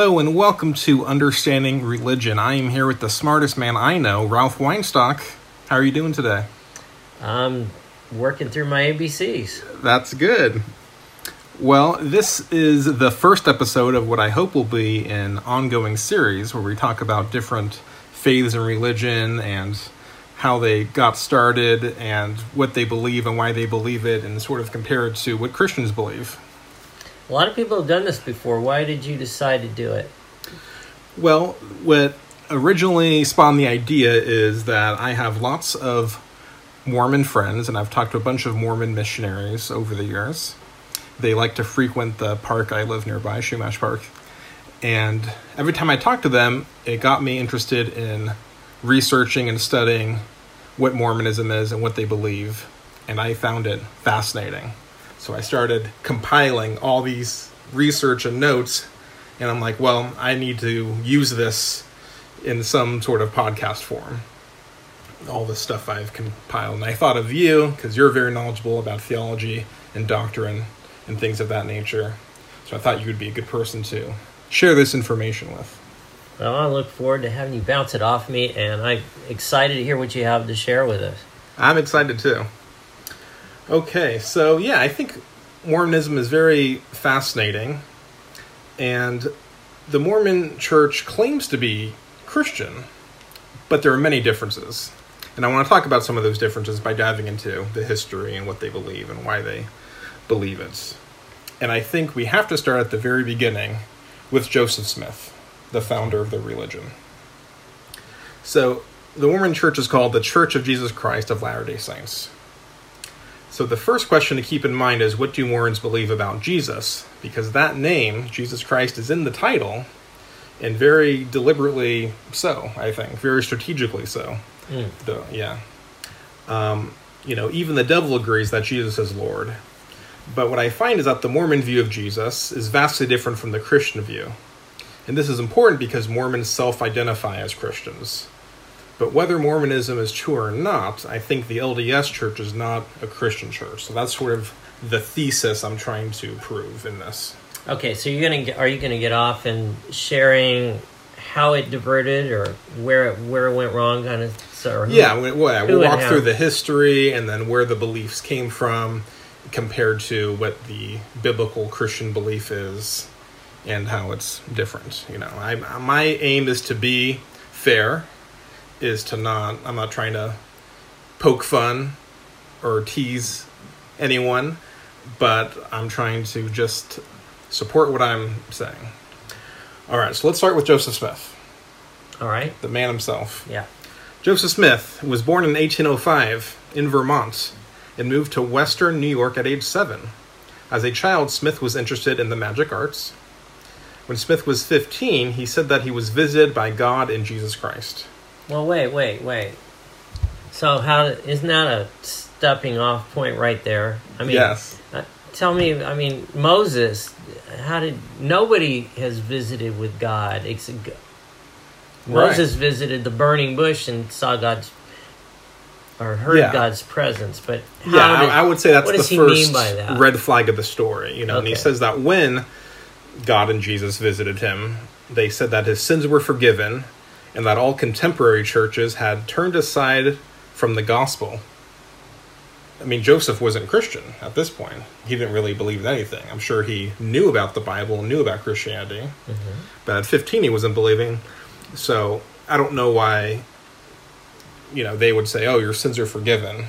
Hello and welcome to Understanding Religion. I am here with the smartest man I know, Ralph Weinstock. How are you doing today? I'm working through my ABCs. That's good. Well, this is the first episode of what I hope will be an ongoing series where we talk about different faiths and religion and how they got started and what they believe and why they believe it and sort of compare it to what Christians believe. A lot of people have done this before. Why did you decide to do it? Well, what originally spawned the idea is that I have lots of Mormon friends, and I've talked to a bunch of Mormon missionaries over the years. They like to frequent the park I live nearby, Chumash Park. And every time I talk to them, it got me interested in researching and studying what Mormonism is and what they believe. And I found it fascinating. So I started compiling all these research and notes, and I'm like, well, I need to use this in some sort of podcast form. All the stuff I've compiled. And I thought of you because you're very knowledgeable about theology and doctrine and things of that nature. So I thought you would be a good person to share this information with. Well, I look forward to having you bounce it off me, and I'm excited to hear what you have to share with us. I'm excited too. Okay, so yeah, I think Mormonism is very fascinating, and the Mormon church claims to be Christian, but there are many differences. And I want to talk about some of those differences by diving into the history and what they believe and why they believe it. And I think we have to start at the very beginning with Joseph Smith, the founder of the religion. So, the Mormon church is called the Church of Jesus Christ of Latter day Saints. So the first question to keep in mind is what do Mormons believe about Jesus? Because that name, Jesus Christ, is in the title, and very deliberately so, I think, very strategically so. Mm. The, yeah. Um, you know, even the devil agrees that Jesus is Lord. But what I find is that the Mormon view of Jesus is vastly different from the Christian view. And this is important because Mormons self identify as Christians. But whether Mormonism is true or not, I think the LDS church is not a Christian church. So that's sort of the thesis I'm trying to prove in this. Okay, so you're gonna get, are you gonna get off and sharing how it diverted or where it, where it went wrong, kind of? So, who, Yeah, we, well, who we'll walk through the history and then where the beliefs came from compared to what the biblical Christian belief is and how it's different. You know, I, my aim is to be fair, is to not, I'm not trying to poke fun or tease anyone, but I'm trying to just support what I'm saying. All right, so let's start with Joseph Smith, All right. the man himself. Yeah. Joseph Smith was born in 1805 in Vermont and moved to western New York at age seven. As a child, Smith was interested in the magic arts. When Smith was 15, he said that he was visited by God and Jesus Christ. Well, wait, wait, wait. So how isn't that a stepping off point right there? I mean, yes. Uh, tell me, I mean, Moses, how did nobody has visited with God? Except, Moses visited the burning bush and saw God's or heard Yeah. God's presence, but how Yeah, I, did- I would say that's what the does he first mean by that? red flag of the story. You know, and he says that when God and Jesus visited him, they said that his sins were forgiven and that all contemporary churches had turned aside from the gospel. I mean, Joseph wasn't Christian at this point. He didn't really believe in anything. I'm sure he knew about the Bible, knew about Christianity, Mm-hmm. but at 15 he wasn't believing. So I don't know why, you know, they would say, "Oh, your sins are forgiven."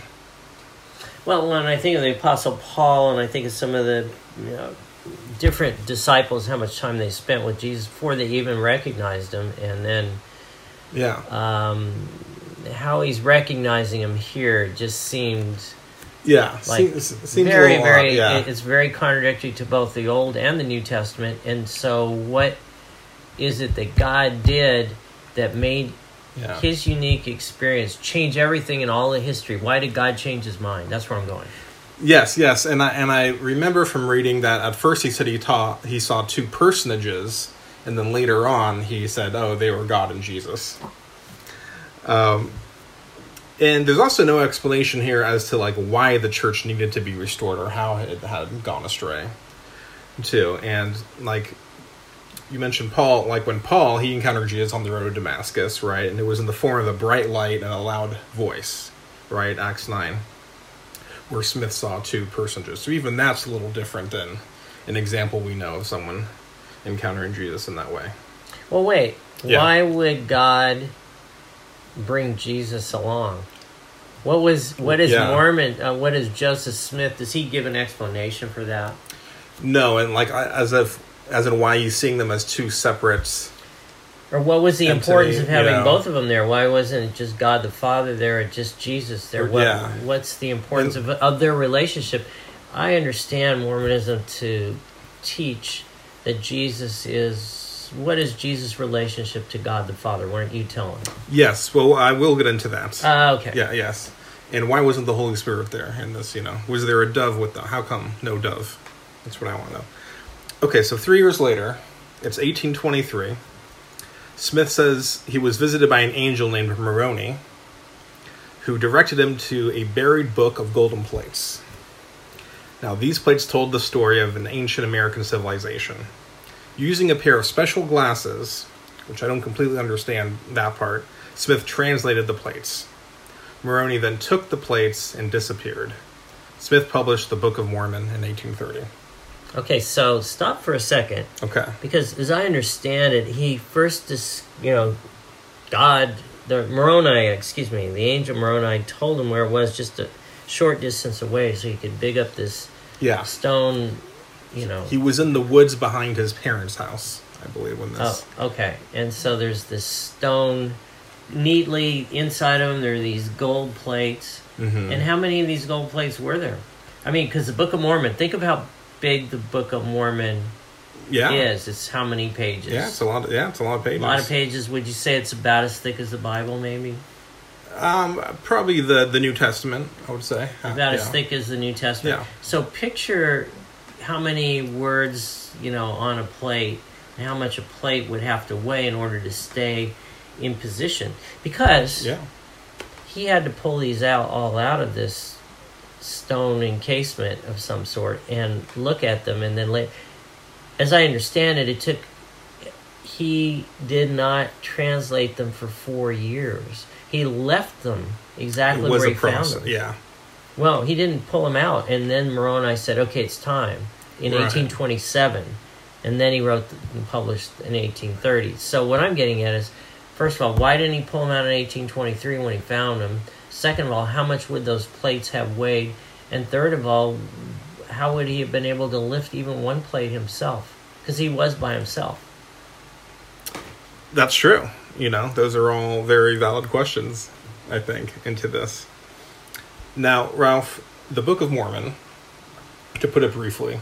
Well, when I think of the Apostle Paul, and I think of some of the you know, different disciples, how much time they spent with Jesus before they even recognized him, and then Yeah. um, how he's recognizing him here just seemed Yeah, like seems, seems very, very. yeah. it- It's very contradictory to both the Old and the New Testament. And so, what is it that God did that made yeah. His unique experience change everything in all of history? Why did God change His mind? That's where I'm going. Yes, yes, and I and I remember from reading that at first he said he taught he saw two personages, and then later on he said, "Oh, they were God and Jesus." Um, and there's also no explanation here as to like why the church needed to be restored or how it had gone astray, too. And like you mentioned Paul, like when Paul he encountered Jesus on the road to Damascus, right, and it was in the form of a bright light and a loud voice, right, Acts nine, where Smith saw two personages. So even that's a little different than an example we know of someone encountering Jesus in that way. Well, wait. Yeah. Why would God bring Jesus along? What was what is Yeah. Mormon? Uh, what is Joseph Smith? Does he give an explanation for that? No, and like as if as in why you seeing them as two separate. Or what was the Entity, importance of having yeah. both of them there? Why wasn't it just God the Father there and just Jesus there? What, Yeah. What's the importance of, of their relationship? I understand Mormonism to teach that Jesus is. What is Jesus' relationship to God the Father? Don't you telling? Yes, well, I will get into that. Uh, okay. Yeah, yes. And why wasn't the Holy Spirit there in this? You know, was there a dove with them? How come no dove? That's what I want to know. Okay, so three years later, it's 1823. Smith says he was visited by an angel named Moroni, who directed him to a buried book of golden plates. Now, these plates told the story of an ancient American civilization. Using a pair of special glasses, which I don't completely understand that part, Smith translated the plates. Moroni then took the plates and disappeared. Smith published the Book of Mormon in 1830. Okay, so stop for a second. Okay. Because as I understand it, he first, dis, you know, God, the Moroni, excuse me, the angel Moroni told him where it was just a short distance away so he could dig up this Yeah. stone, you know. He was in the woods behind his parents' house, I believe, when this. Oh, okay. And so there's this stone neatly inside of him. There are these gold plates. Mhm. And how many of these gold plates were there? I mean, because the Book of Mormon, think of how big the Book of Mormon yeah. is. It's how many pages? Yeah, it's a lot. Of, yeah, it's a lot of pages. A lot of pages. Would you say it's about as thick as the Bible, maybe? Um, probably the the New Testament. I would say Uh, About as thick as the New Testament. Yeah. So picture how many words, you know, on a plate, and how much a plate would have to weigh in order to stay in position. Because Yeah. he had to pull these out all out of this stone encasement of some sort and look at them and then lay. As I understand it, it took. He did not translate them for four years. He left them exactly where he found them. Yeah. Well, he didn't pull them out, and then Moroni said, "Okay, it's time." In Right. 1827, and then he wrote and published in 1830. So what I'm getting at is, first of all, why didn't he pull them out in 1823 when he found them? Second of all, how much would those plates have weighed? And third of all, how would he have been able to lift even one plate himself? Because he was by himself. That's true. You know, those are all very valid questions, I think, into this. Now, Ralph, the Book of Mormon, to put it briefly,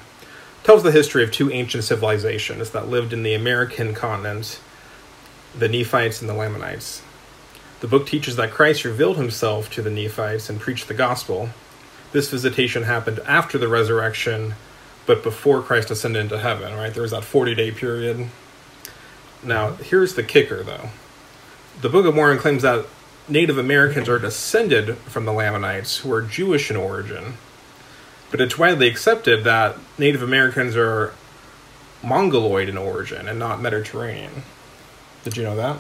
tells the history of two ancient civilizations that lived in the American continent the Nephites and the Lamanites. The book teaches that Christ revealed himself to the Nephites and preached the gospel. This visitation happened after the resurrection, but before Christ ascended into heaven, right? There was that 40 day period. Now, here's the kicker, though. The Book of Mormon claims that Native Americans are descended from the Lamanites, who are Jewish in origin. But it's widely accepted that Native Americans are Mongoloid in origin and not Mediterranean. Did you know that?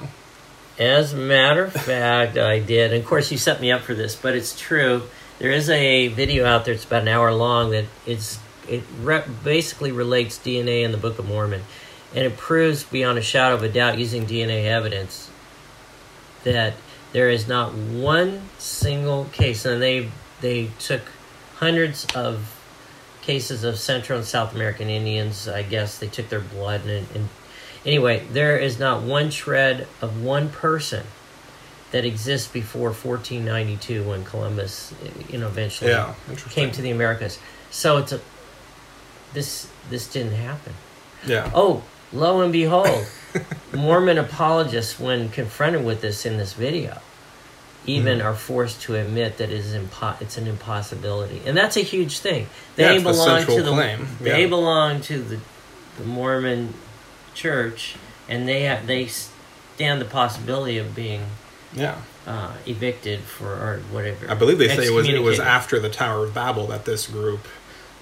As a matter of fact, I did. And of course, you set me up for this, but it's true. There is a video out there. It's about an hour long. That it's it re- basically relates DNA in the Book of Mormon, and it proves beyond a shadow of a doubt using DNA evidence that there is not one single case, and they they took hundreds of cases of Central and South American Indians. I guess they took their blood and, and Anyway, there is not one shred of one person that exists before 1492 when Columbus, you know, eventually Yeah, came to the Americas. So it's a this this didn't happen. Yeah. Oh, lo and behold, Mormon apologists, when confronted with this in this video, even Mhm. are forced to admit that it is impo- it's an impossibility, and that's a huge thing. Yeah, They the belong central to the claim. they Yeah. belong to the the Mormon Church, and they have, they stand the possibility of being Yeah. uh, evicted for or whatever. I believe they say it was it was after the Tower of Babel that this group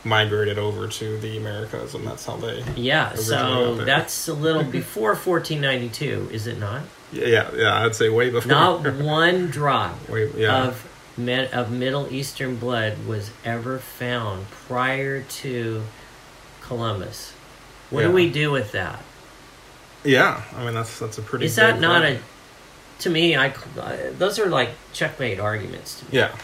migrated over to the Americas, and that's how they. Yeah, so that's a little before 1492, is it not? Yeah, yeah, I'd say way before. Not one drop way, yeah. of med- of Middle Eastern blood was ever found prior to Columbus. What Yeah. do we do with that? yeah, I mean that's that's a pretty. Is that not thing. a? To me, I uh, those are like checkmate arguments. To me. Yeah.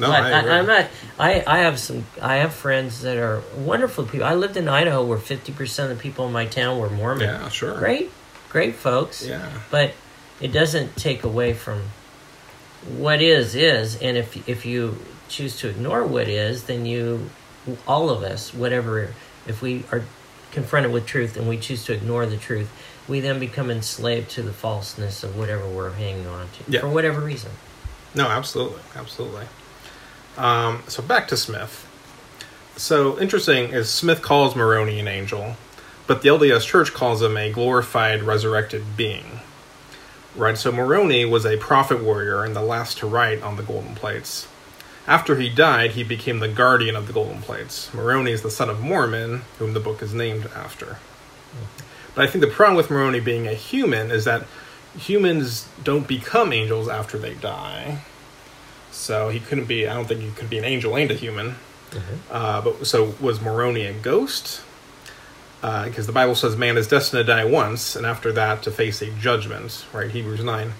No, But I, I, I'm not. I, I have some. I have friends that are wonderful people. I lived in Idaho, where fifty percent of the people in my town were Mormon. Yeah, sure. Great, great folks. Yeah. But it doesn't take away from what is is, and if if you choose to ignore what is, then you, all of us, whatever, if we are confronted with truth and we choose to ignore the truth, we then become enslaved to the falseness of whatever we're hanging on to Yeah. for whatever reason. No, absolutely, absolutely. Um, so back to Smith. So interesting is Smith calls Moroni an angel, but the LDS Church calls him a glorified, resurrected being. Right. So Moroni was a prophet warrior and the last to write on the golden plates. After he died, he became the guardian of the golden plates. Moroni is the son of Mormon, whom the book is named after. But I think the problem with Moroni being a human is that humans don't become angels after they die. So he couldn't be. I don't think he could be an angel and a human. Uh, but so was Moroni a ghost? Because the Bible says man is destined to die once, and after that to face a judgment. Right, Hebrews nine.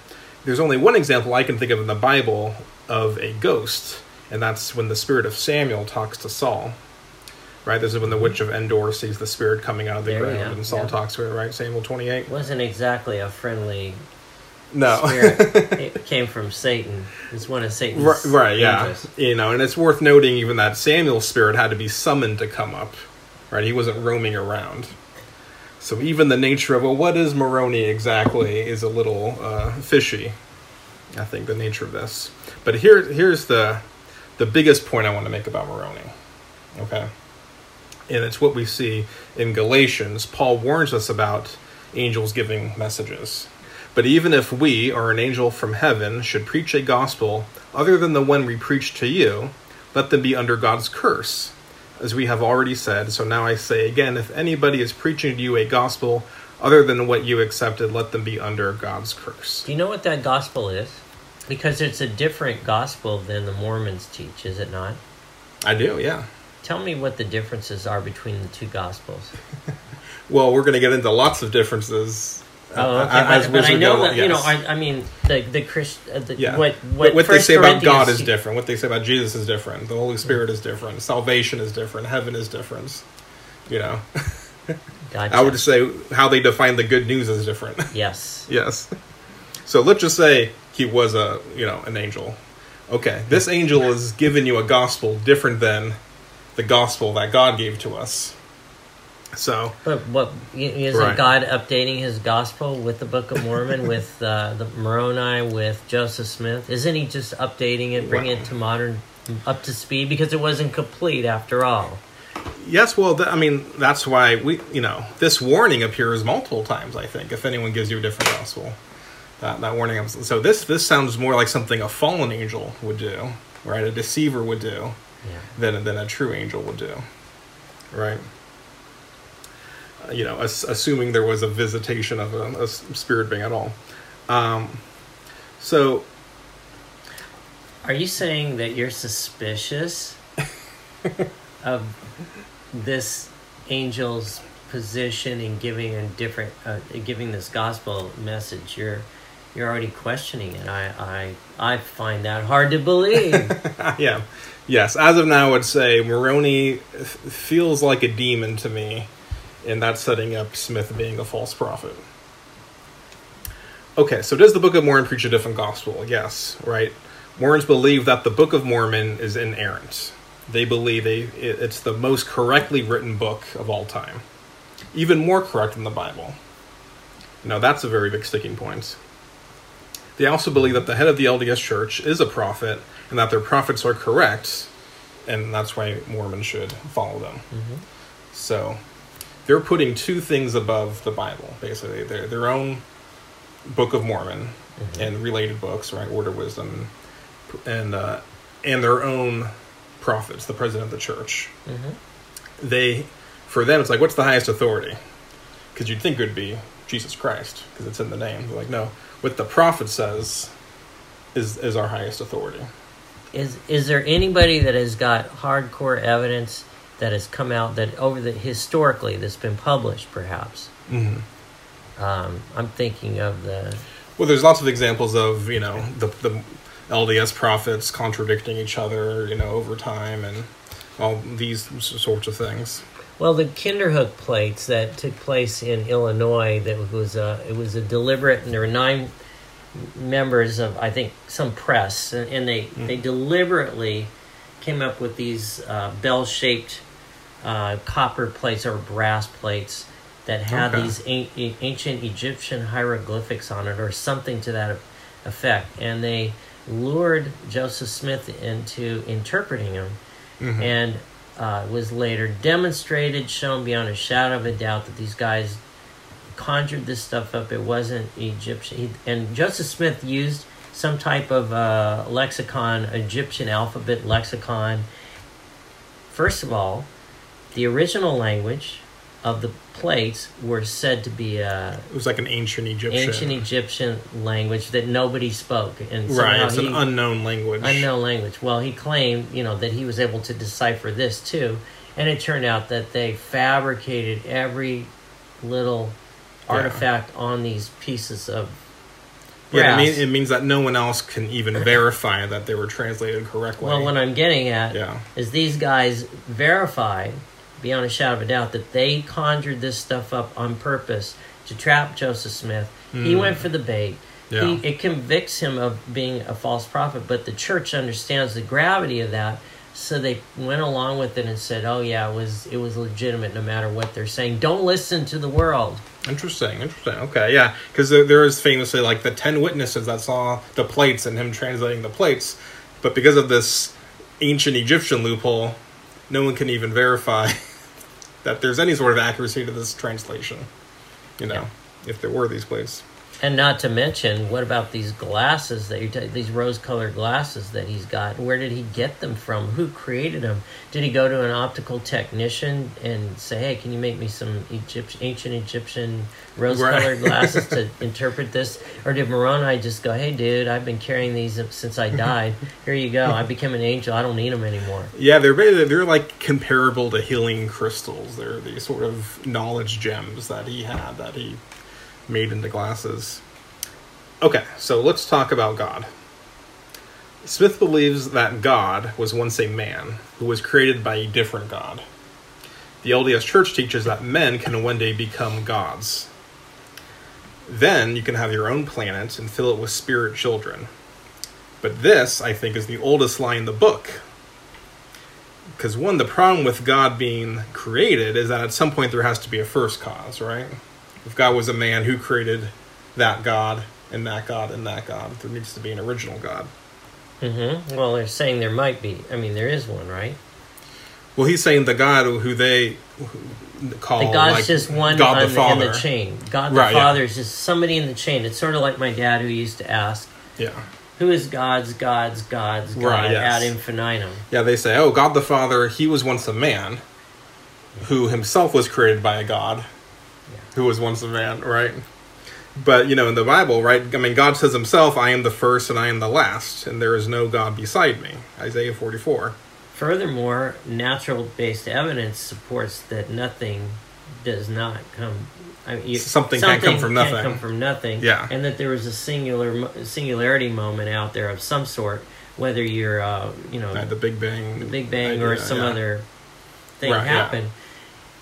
There's only one example I can think of in the Bible of a ghost, and that's when the spirit of Samuel talks to Saul. Right, this is when the witch of Endor sees the spirit coming out of the There, ground, and Saul yeah. talks to her. Right, Samuel twenty eight. wasn't exactly a friendly No, it came from Satan. It's one of Satan's Right, right, yeah. angels. You know, and it's worth noting even that Samuel's spirit had to be summoned to come up. Right? He wasn't roaming around. So even the nature of well, what is Moroni exactly is a little uh, fishy. I think the nature of this. But here here's the the biggest point I want to make about Moroni. Okay. And it's what we see in Galatians. Paul warns us about angels giving messages. But even if we, or an angel from heaven, should preach a gospel other than the one we preach to you, let them be under God's curse. As we have already said, so now I say again if anybody is preaching to you a gospel other than what you accepted, let them be under God's curse. Do you know what that gospel is? Because it's a different gospel than the Mormons teach, is it not? I do, yeah. Tell me what the differences are between the two gospels. Well, we're going to get into lots of differences. Oh, okay. as but, but I know go, that you know. I, I mean, the the Christ. Uh, the, Yeah. What What, what, what they say about God is different. What they say about Jesus is different. The Holy Spirit is different. Salvation is different. Heaven is different. You know, Gotcha. I would say how they define the good news is different. Yes. yes. So let's just say he was a you know an angel. Okay, this angel is giving you a gospel different than the gospel that God gave to us. So But what isn't Right. God updating His gospel with the Book of Mormon, with uh, the Moroni, with Joseph Smith? Isn't He just updating it, bringing Wow. it to modern, up to speed? Because it wasn't complete after all. Yes, well, th- I mean, that's why we, you know, this warning appears multiple times. I think if anyone gives you a different gospel, that that warning. So this this sounds more like something a fallen angel would do, right? A deceiver would do, Yeah. than than a true angel would do, right? You know, as, assuming there was a visitation of a spirit being at all. Um, so Are you saying that you're suspicious of this angel's position in giving a different, uh, giving this gospel message? You're you're already questioning it. I I I find that hard to believe. yeah, yes. As of now, I would say Moroni f- feels like a demon to me, and that's setting up Smith being a false prophet. Okay, so does the Book of Mormon preach a different gospel? Yes, right. Mormons believe that the Book of Mormon is inerrant. They believe it's the most correctly written book of all time, even more correct than the Bible. Now that's a very big sticking point. They also believe that the head of the LDS Church is a prophet and that their prophets are correct, and that's why Mormons should follow them. Mm-hmm. So they're putting two things above the Bible, basically. Their their own Book of Mormon and related books, right? Order, Wisdom, and uh, and their own prophets, the president of the church. Mm-hmm. They, for them, it's like, what's the highest authority? Because you'd think it would be Jesus Christ, because it's in the name. They're like, no, what the prophet says is is our highest authority. Is is there anybody that has got hardcore evidence that has come out that over the historically that's been published, perhaps? Mm-hmm. Um, I'm thinking of the Well, there's lots of examples of you know the the LDS prophets contradicting each other, you know, over time, and all these sorts of things. well the Kinderhook plates that took place in Illinois. That was a it was a deliberate, and there were nine members of I think some press, and, and they they deliberately came up with these uh, bell shaped uh, copper plates or brass plates that had Okay. these an- ancient Egyptian hieroglyphics on it or something to that effect, and they lured Joseph Smith into interpreting them, Mhm. and uh, was later demonstrated, shown beyond a shadow of a doubt that these guys conjured this stuff up. It wasn't Egyptian, he, and Joseph Smith used some type of uh, lexicon, Egyptian alphabet lexicon. First of all, the original language of the plates were said to be a It was like an ancient Egyptian. ancient Egyptian language that nobody spoke, and Right, it's he, an unknown language. unknown language. Well, he claimed, you know, that he was able to decipher this too, and it turned out that they fabricated every little Yeah. artifact on these pieces of Yeah, it, mean, it means that no one else can even verify that they were translated correctly. well, what I'm getting at yeah, is these guys verified beyond a shadow of a doubt that they conjured this stuff up on purpose to trap Joseph Smith. He Mm. went for the bait. yeah, He, it convicts him of being a false prophet, but the church understands the gravity of that, so they went along with it and said, "Oh yeah, it was it was legitimate, no matter what they're saying. Don't listen to the world." interesting, interesting. Okay, yeah, because there, there is famously like the ten witnesses that saw the plates and him translating the plates, but because of this ancient Egyptian loophole, no one can even verify that there's any sort of accuracy to this translation. You know, if there were these plates. And not to mention, what about these glasses that you t- these rose-colored glasses that he's got? Where did he get them from? Who created them? Did he go to an optical technician and say, "Hey, can you make me some Egypt- ancient Egyptian rose-colored Right. glasses to interpret this?" Or did Moroni just go, "Hey, dude, I've been carrying these since I died. Here you go. I became an angel. I don't need them anymore." Yeah, they're they're like comparable to healing crystals. They're these sort of knowledge gems that he had that he made into glasses. Okay, so let's talk about God. Smith believes that God was once a man who was created by a different God. The LDS Church teaches that men can one day become gods. Then you can have your own planet and fill it with spirit children. But this, I think, is the oldest lie in the book because one the problem with god being created is that at some point there has to be a first cause right if god was a man who created that god and that god and that god there needs to be an original god Mm-hmm. Well, they're saying there might be. I mean, there is one, right? well he's saying the god who they call The God's like, just one god on the the, father in the chain. God the Right, yeah. Father is just somebody in the chain. It's sort of like my dad who used to ask, yeah "Who is God's God's God's God Right, yes. ad infinitum?" yeah they say oh god the father he was once a man who himself was created by a god who was once a man right but you know in the bible right i mean god says himself i am the first and i am the last and there is no god beside me isaiah 44 Furthermore, natural-based evidence supports that nothing does not come. I mean, you, Something can't come from nothing. come from nothing. Yeah. and that there was a singular singularity moment out there of some sort, whether you're, uh, you know, Uh, the big bang the Big Bang or some yeah. other thing Right, yeah.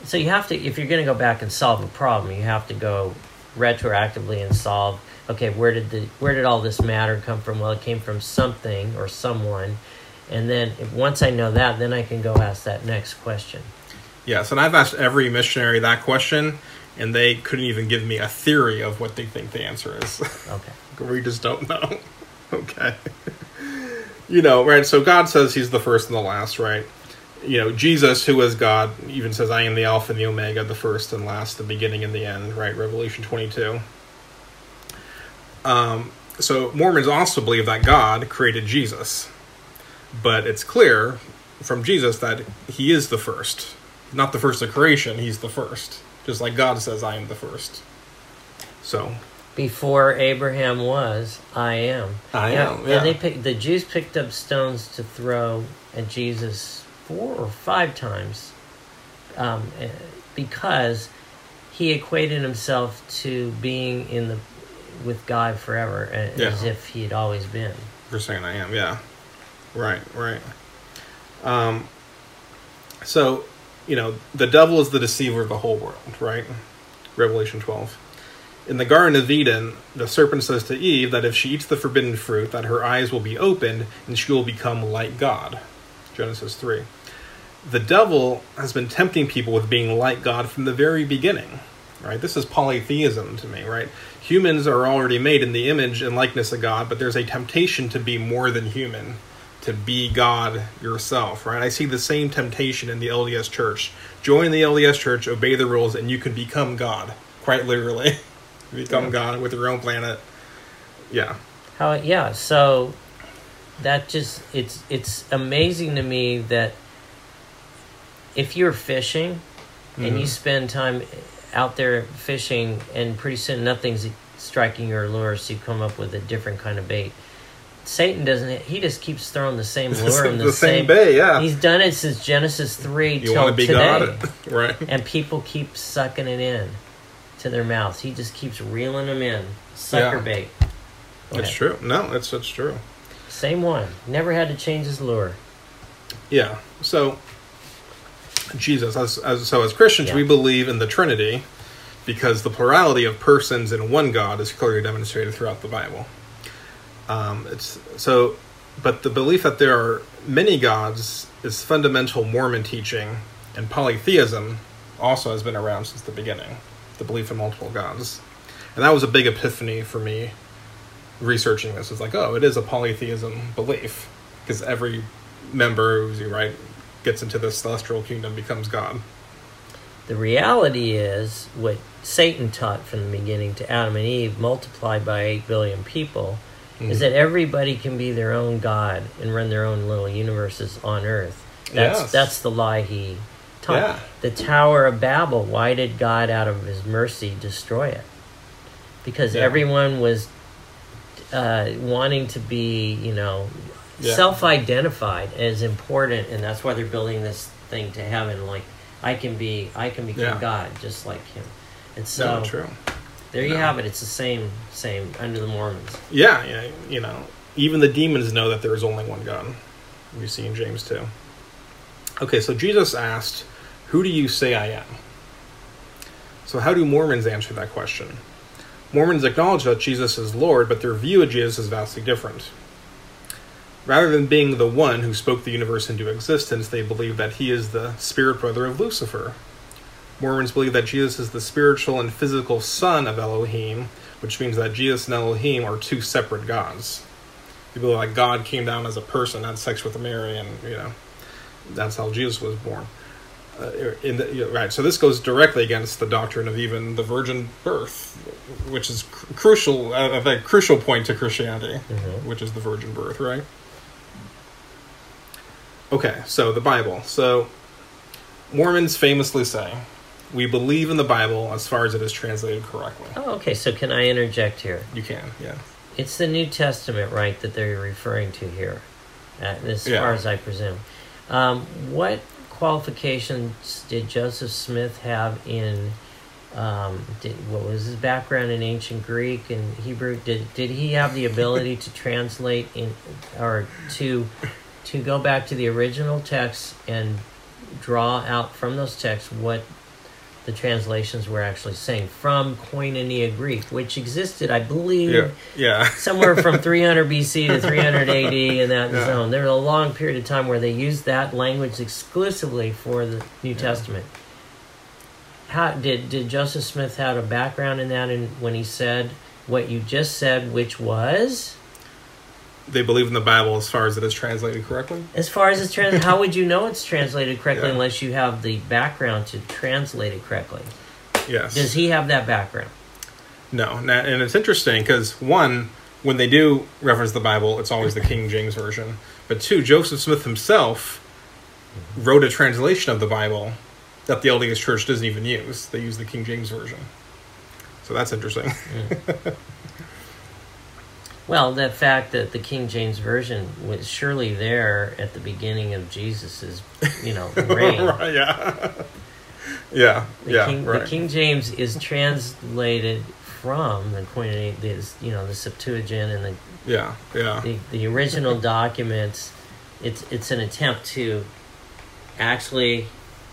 So you have to, if you're going to go back and solve a problem, you have to go retroactively and solve. Okay, where did the where did all this matter come from? Well, it came from something or someone, and then if, once I know that, then I can go ask that next question. yes and i've asked every missionary that question and they couldn't even give me a theory of what they think the answer is Okay. we just don't know okay you know right so god says he's the first and the last right you know jesus who is god even says i am the alpha and the omega the first and last the beginning and the end right revelation 22 um, so mormons also believe that god created jesus but it's clear from Jesus that he is the first. Not the first of creation, he's the first. Just like God says, I am the first. So, Before Abraham was, I am. I Yeah, am. Yeah. And they picked, the Jews picked up stones to throw at Jesus four or five times um, eh, because he equated himself to being in the with God forever, a- Yeah. as if he had always been. For saying I am, yeah. Right, right. Um, so, you know, the devil is the deceiver of the whole world, right? Revelation 12. In the Garden of Eden, the serpent says to Eve that if she eats the forbidden fruit, that her eyes will be opened and she will become like God. Genesis 3. The devil has been tempting people with being like God from the very beginning, right? This is polytheism to me, right? Humans are already made in the image and likeness of God, but there's a temptation to be more than human, to be God yourself, right? I see the same temptation in the LDS church. Join the LDS church, obey the rules, and you can become God, quite literally. become Yeah. God with your own planet. Yeah. How? Yeah. So that just it's it's amazing to me that if you're fishing and you Mhm. spend time out there fishing and pretty soon nothing's striking your lure so you come up with a different kind of bait satan doesn't he just keeps throwing the same lure in the, the same same bay, yeah. he's done it since genesis 3 You till be today God, right? and people keep sucking it in to their mouths he just keeps reeling them in sucker Yeah. bait It's true. No, it's it's true. Same one. Never had to change his lure. Yeah. So Jesus, as, as so as Christians, Yeah. we believe in the Trinity because the plurality of persons in one God is clearly demonstrated throughout the Bible. Um, it's so, but the belief that there are many gods is fundamental Mormon teaching, and polytheism also has been around since the beginning. The belief in multiple gods, and that was a big epiphany for me researching this. It's like, oh, it is a polytheism belief because every member who's you right gets into the celestial kingdom becomes God. The reality is what Satan taught from the beginning to Adam and Eve, multiplied by 8 billion people, is Mhm. that everybody can be their own God and run their own little universes on earth. That's, Yes. that's the lie he taught. Yeah. The Tower of Babel, why did God, out of his mercy, destroy it? Because Yeah. everyone was uh, wanting to be, you know, Yeah. self-identified is important, and that's why they're building this thing to heaven. Like, I can be, I can become Yeah. God, just like him. And so No, true. there you have it. It's the same, same under the Mormons. Yeah, yeah, you know, even the demons know that there is only one God. We see in James 2. Okay, so Jesus asked, Who do you say I am? So, how do Mormons answer that question? Mormons acknowledge that Jesus is Lord, but their view of Jesus is vastly different. Rather than being the one who spoke the universe into existence, they believe that he is the spirit brother of Lucifer. Mormons believe that Jesus is the spiritual and physical son of Elohim, which means that Jesus and Elohim are two separate gods. They believe like God came down as a person, had sex with Mary, and you know that's how Jesus was born. Uh, in the, you know, right, so this goes directly against the doctrine of even the virgin birth, which is cr- crucial, uh, a crucial point to Christianity, Mhm. which is the virgin birth, right? Okay, so the Bible. So Mormons famously say, "We believe in the Bible as far as it is translated correctly." Oh, okay. So can I interject here? You can, yeah. It's the New Testament, right, that they're referring to here, uh, as Yeah. far as I presume. Um, what qualifications did Joseph Smith have in? Um, did, what was his background in ancient Greek and Hebrew? Did did he have the ability to translate in or to to go back to the original text and draw out from those texts what the translations were actually saying from Koinonia Greek, which existed, I believe, Yeah, yeah. somewhere from 300 BC to 300 AD in that Yeah. zone. There was a long period of time where they used that language exclusively for the New Testament. How did did Joseph Smith have a background in that? And when he said what you just said, which was they believe in the Bible as far as it is translated correctly. as far as it's trans, how would you know it's translated correctly Yeah. unless you have the background to translate it correctly? Yes. Does he have that background? No, and it's interesting because one, when they do reference the Bible, it's always the King James version. But two, Joseph Smith himself wrote a translation of the Bible that the LDS Church doesn't even use. They use the King James version. So that's interesting. Hmm. Well, the fact that the King James version was surely there at the beginning of Jesus's, you know, reign. right, yeah. yeah, The yeah, King, right. the King James is translated from the this, you know, the Septuagint and the, yeah, yeah. the the original documents. It's it's an attempt to actually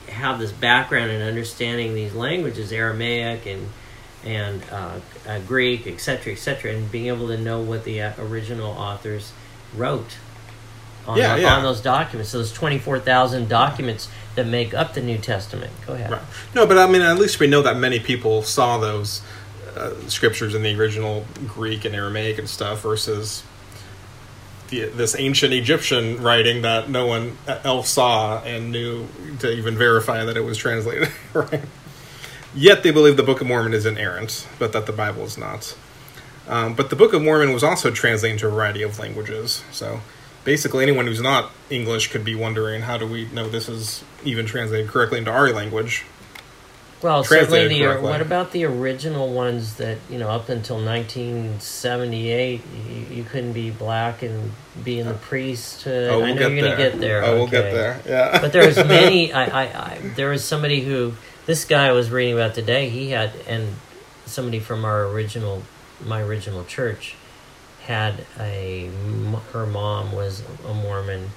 have this background and understanding these languages, Aramaic and and uh, uh, Greek, etc., etc., and being able to know what the uh, original authors wrote on, Yeah, the- yeah. on those documents. So those twenty four thousand documents that make up the New Testament. Go ahead. Right. No, but I mean, at least we know that many people saw those uh, scriptures in the original Greek and Aramaic and stuff versus the, this ancient Egyptian writing that no one else saw and knew to even verify that it was translated. right. Yet they believe the Book of Mormon is inerrant, but that the Bible is not. Um, but the Book of Mormon was also translated into a variety of languages. So basically, anyone who's not English could be wondering how do we know this is even translated correctly into our language? Well, certainly the correctly. what about the original ones that you know up until 1978 you, you couldn't be black and be in the priesthood. Oh, I we'll know get you're going to get there. Oh, we'll get there. Yeah. but there was many. I, I, I there was somebody who this guy I was reading about today. He had and somebody from our original my original church had a, her mom was a Mormon,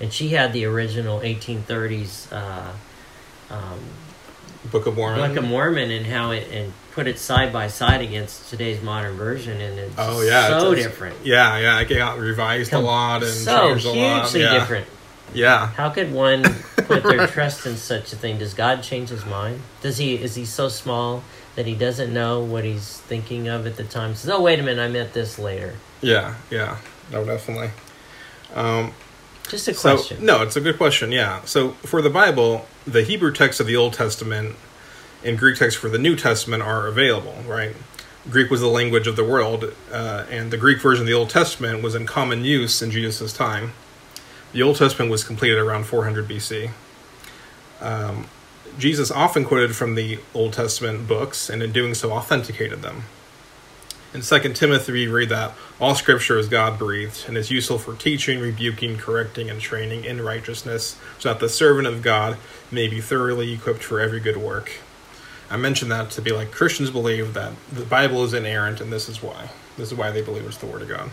and she had the original 1830s. Uh, um, Book of Mormon. Book of Mormon and how it and put it side by side against today's modern version, and it's Oh yeah, so it's- different, Yeah, yeah, it got revised a lot and so changed a lot. hugely Yeah. different. Yeah. How could one put their trust in such a thing? Does God change his mind? Does he? Is he so small that he doesn't know what he's thinking of at the time? Says, "Oh, wait a minute, I meant this later." Yeah, yeah. No, definitely. Um, Just a so question. no, it's a good question. Yeah. So for the Bible, the Hebrew text of the Old Testament and Greek text for the New Testament are available. Right. Greek was the language of the world, uh, and the Greek version of the Old Testament was in common use in Jesus' time. The Old Testament was completed around 400 BC. Um, Jesus often quoted from the Old Testament books, and in doing so, authenticated them. In 2 Timothy, we read that all scripture is God breathed and is useful for teaching, rebuking, correcting, and training in righteousness, so that the servant of God may be thoroughly equipped for every good work. I mentioned that to be like Christians believe that the Bible is inerrant, and this is why. This is why they believe it's the Word of God.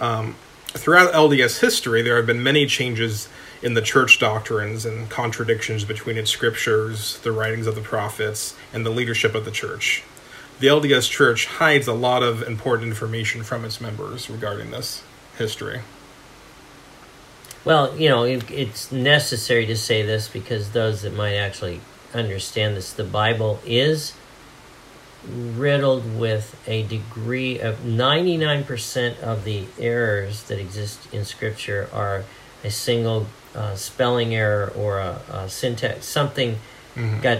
Um, throughout LDS history, there have been many changes in the church doctrines and contradictions between its scriptures, the writings of the prophets, and the leadership of the church. The LDS Church hides a lot of important information from its members regarding this history. Well, you know, it, it's necessary to say this because those that might actually understand this, the Bible is riddled with a degree of 99% of the errors that exist in Scripture are a single uh, spelling error or a, a syntax, something Mhm. got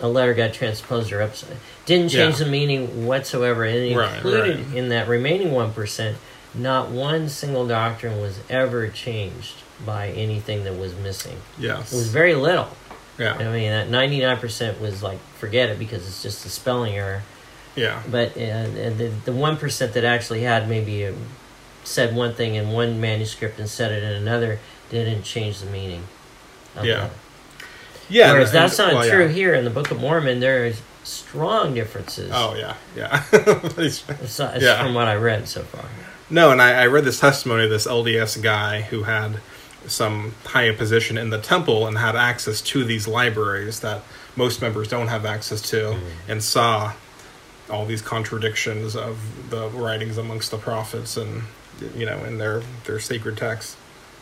a letter got transposed or upside didn't change Yeah. the meaning whatsoever and Right, included right. in that remaining 1% not one single doctrine was ever changed by anything that was missing Yes. it was very little i mean that 99% was like forget it because it's just a spelling error Yeah. but uh, and the, the 1% that actually had maybe a, said one thing in one manuscript and said it in another didn't change the meaning Yeah. that. Yeah. Whereas and- that's not well, true yeah. here in the Book of Mormon. There is strong differences. Oh, yeah. Yeah. It's, it's yeah. from what I read so far. No, and I, I read this testimony of this LDS guy who had some higher position in the temple and had access to these libraries that most members don't have access to, Mm-hmm. and saw all these contradictions of the writings amongst the prophets and you know in their their sacred texts.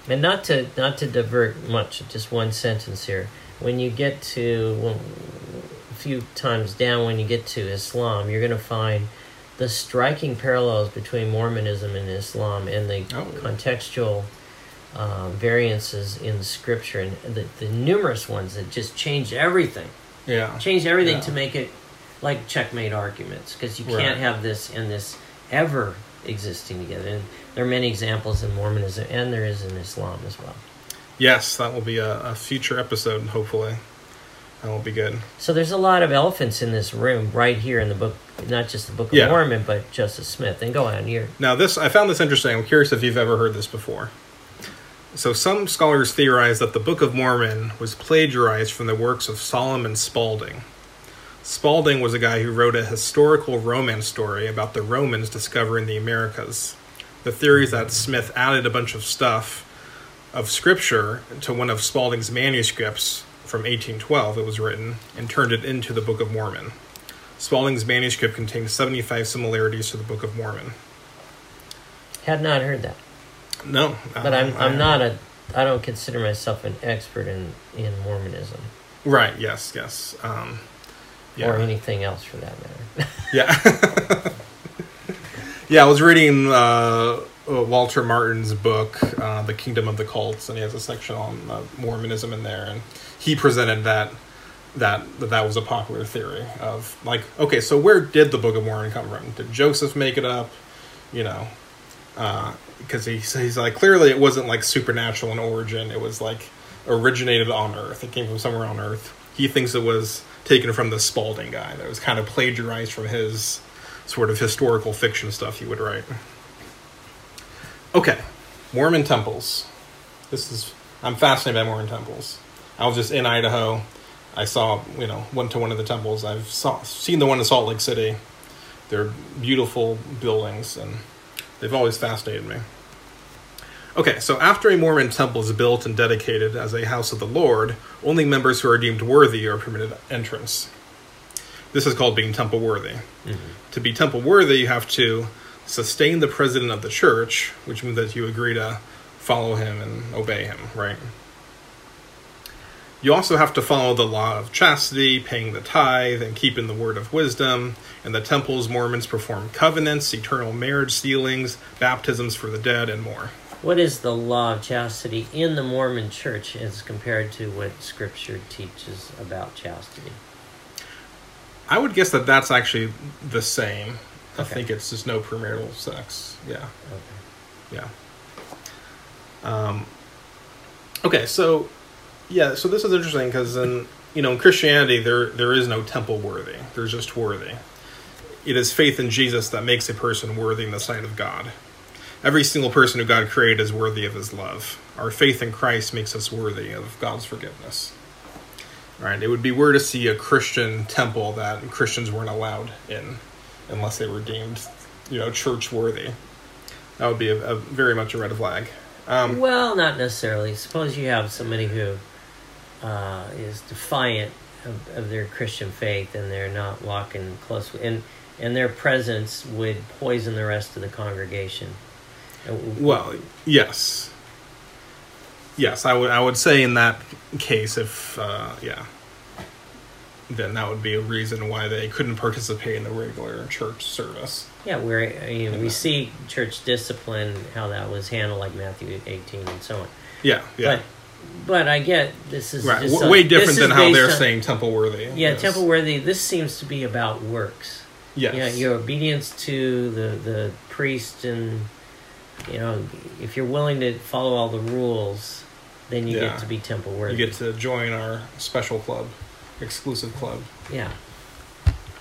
And not to not to divert much, just one sentence here. When you get to well, a few times down, when you get to Islam, you're going to find the striking parallels between Mormonism and Islam, and the Oh. contextual uh, variances in Scripture, and the, the numerous ones that just change everything. Yeah. change everything Yeah. to make it like checkmate arguments because you Right. can't have this and this ever existing together. And there are many examples in Mormonism and there is in Islam as well. Yes, that will be a, a future episode, hopefully. That will be good. So there's a lot of elephants in this room right here in the book, not just the Book of Yeah. Mormon, but Joseph Smith. And go on, you're Now, this I found this interesting. I'm curious if you've ever heard this before. So, some scholars theorize that the Book of Mormon was plagiarized from the works of Solomon Spaulding. Spaulding was a guy who wrote a historical romance story about the Romans discovering the Americas. The theory is that Smith added a bunch of stuff of scripture to one of Spaulding's manuscripts from 1812 it was written and turned it into the Book of Mormon. Spaulding's manuscript contains 75 similarities to the Book of Mormon. had not heard that. No, But I'm I- I'm not a I don't consider myself an expert in in Mormonism Right. Yes. Yes. Um, yeah. or anything else for that matter. Yeah. yeah. I was reading uh, uh, Walter Martin's book, uh, "The Kingdom of the Cults," and he has a section on uh, Mormonism in there, and he presented that that that that was a popular theory of like, okay, so where did the Book of Mormon come from? Did Joseph make it up? You know, because he he's like clearly it wasn't like supernatural in origin. It was like originated on Earth. It came from somewhere on Earth. He thinks it was taken from the Spalding guy. That was kind of plagiarized from his sort of historical fiction stuff he would write. Okay, Mormon temples. This is I'm fascinated by Mormon temples. I was just in Idaho. I saw you know went to one of the temples. I've saw, seen the one in Salt Lake City. They're beautiful buildings and they've always fascinated me. Okay, so after a Mormon temple is built and dedicated as a house of the Lord, only members who are deemed worthy are permitted entrance. This is called being temple worthy. Mm-hmm. To be temple worthy, you have to sustain the president of the church, which means that you agree to follow him and obey him, right? You also have to follow the law of chastity, paying the tithe, and keeping the word of wisdom. In the temples, Mormons perform covenants, eternal marriage sealings, baptisms for the dead, and more. What is the law of chastity in the Mormon church as compared to what scripture teaches about chastity? I would guess that that's actually the same. I think it's just no premarital sex. Yeah, Okay. yeah. Um, okay, so yeah, so this is interesting because in you know in Christianity there there is no temple worthy. There's just worthy. It is faith in Jesus that makes a person worthy in the sight of God. Every single person who God created is worthy of His love. Our faith in Christ makes us worthy of God's forgiveness. Right? It would be weird to see a Christian temple that Christians weren't allowed in, unless they were deemed, you know, church worthy. That would be a, a very much a red flag. Um, Well, not necessarily. Suppose you have somebody who uh, is defiant of, of their Christian faith and they're not walking close, with, and and their presence would poison the rest of the congregation. Uh, Well, yes, yes, I would. I would say in that case, if uh, yeah, then that would be a reason why they couldn't participate in the regular church service. yeah, where I mean, we Yeah. see church discipline, how that was handled, like Matthew eighteen and so on. Yeah, yeah, But but I get this is right. W- a- way this different than how they're on- saying temple worthy. Yeah, Yes. temple worthy. This seems to be about works. Yes. Yeah, your obedience to the the priest, and you know, if you're willing to follow all the rules, then you Yeah. get to be temple worthy. You get to join our special club, exclusive club. yeah.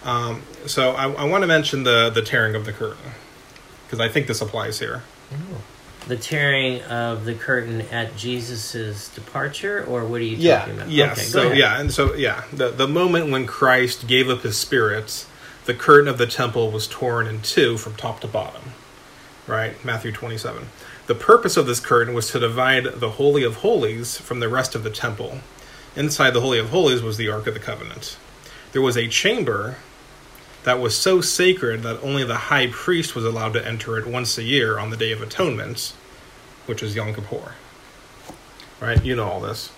Um, so I, I want to mention the the tearing of the curtain because I think this applies here. The tearing of the curtain at Jesus's departure, or what are you Yeah. talking about? Yes. Okay, so yeah, and so yeah, the the moment when Christ gave up his spirit, the curtain of the temple was torn in two from top to bottom. Right, Matthew twenty seven. The purpose of this curtain was to divide the holy of holies from the rest of the temple. Inside the holy of holies was the ark of the covenant. There was a chamber that was so sacred that only the high priest was allowed to enter it once a year on the Day of Atonement, which is Yom Kippur. Right? You know all this.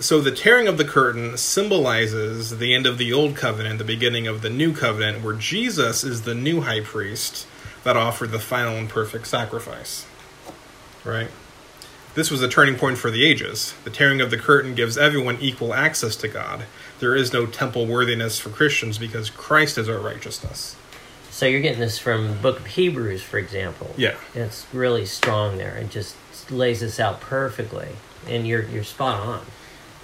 So the tearing of the curtain symbolizes the end of the old covenant, the beginning of the new covenant, where Jesus is the new high priest that offered the final and perfect sacrifice. Right? This was a turning point for the ages. The tearing of the curtain gives everyone equal access to God. There is no temple worthiness for Christians because Christ is our righteousness. So you're getting this from the book of Hebrews, for example. Yeah. It's really strong there. It just lays this out perfectly. And you're you're spot on.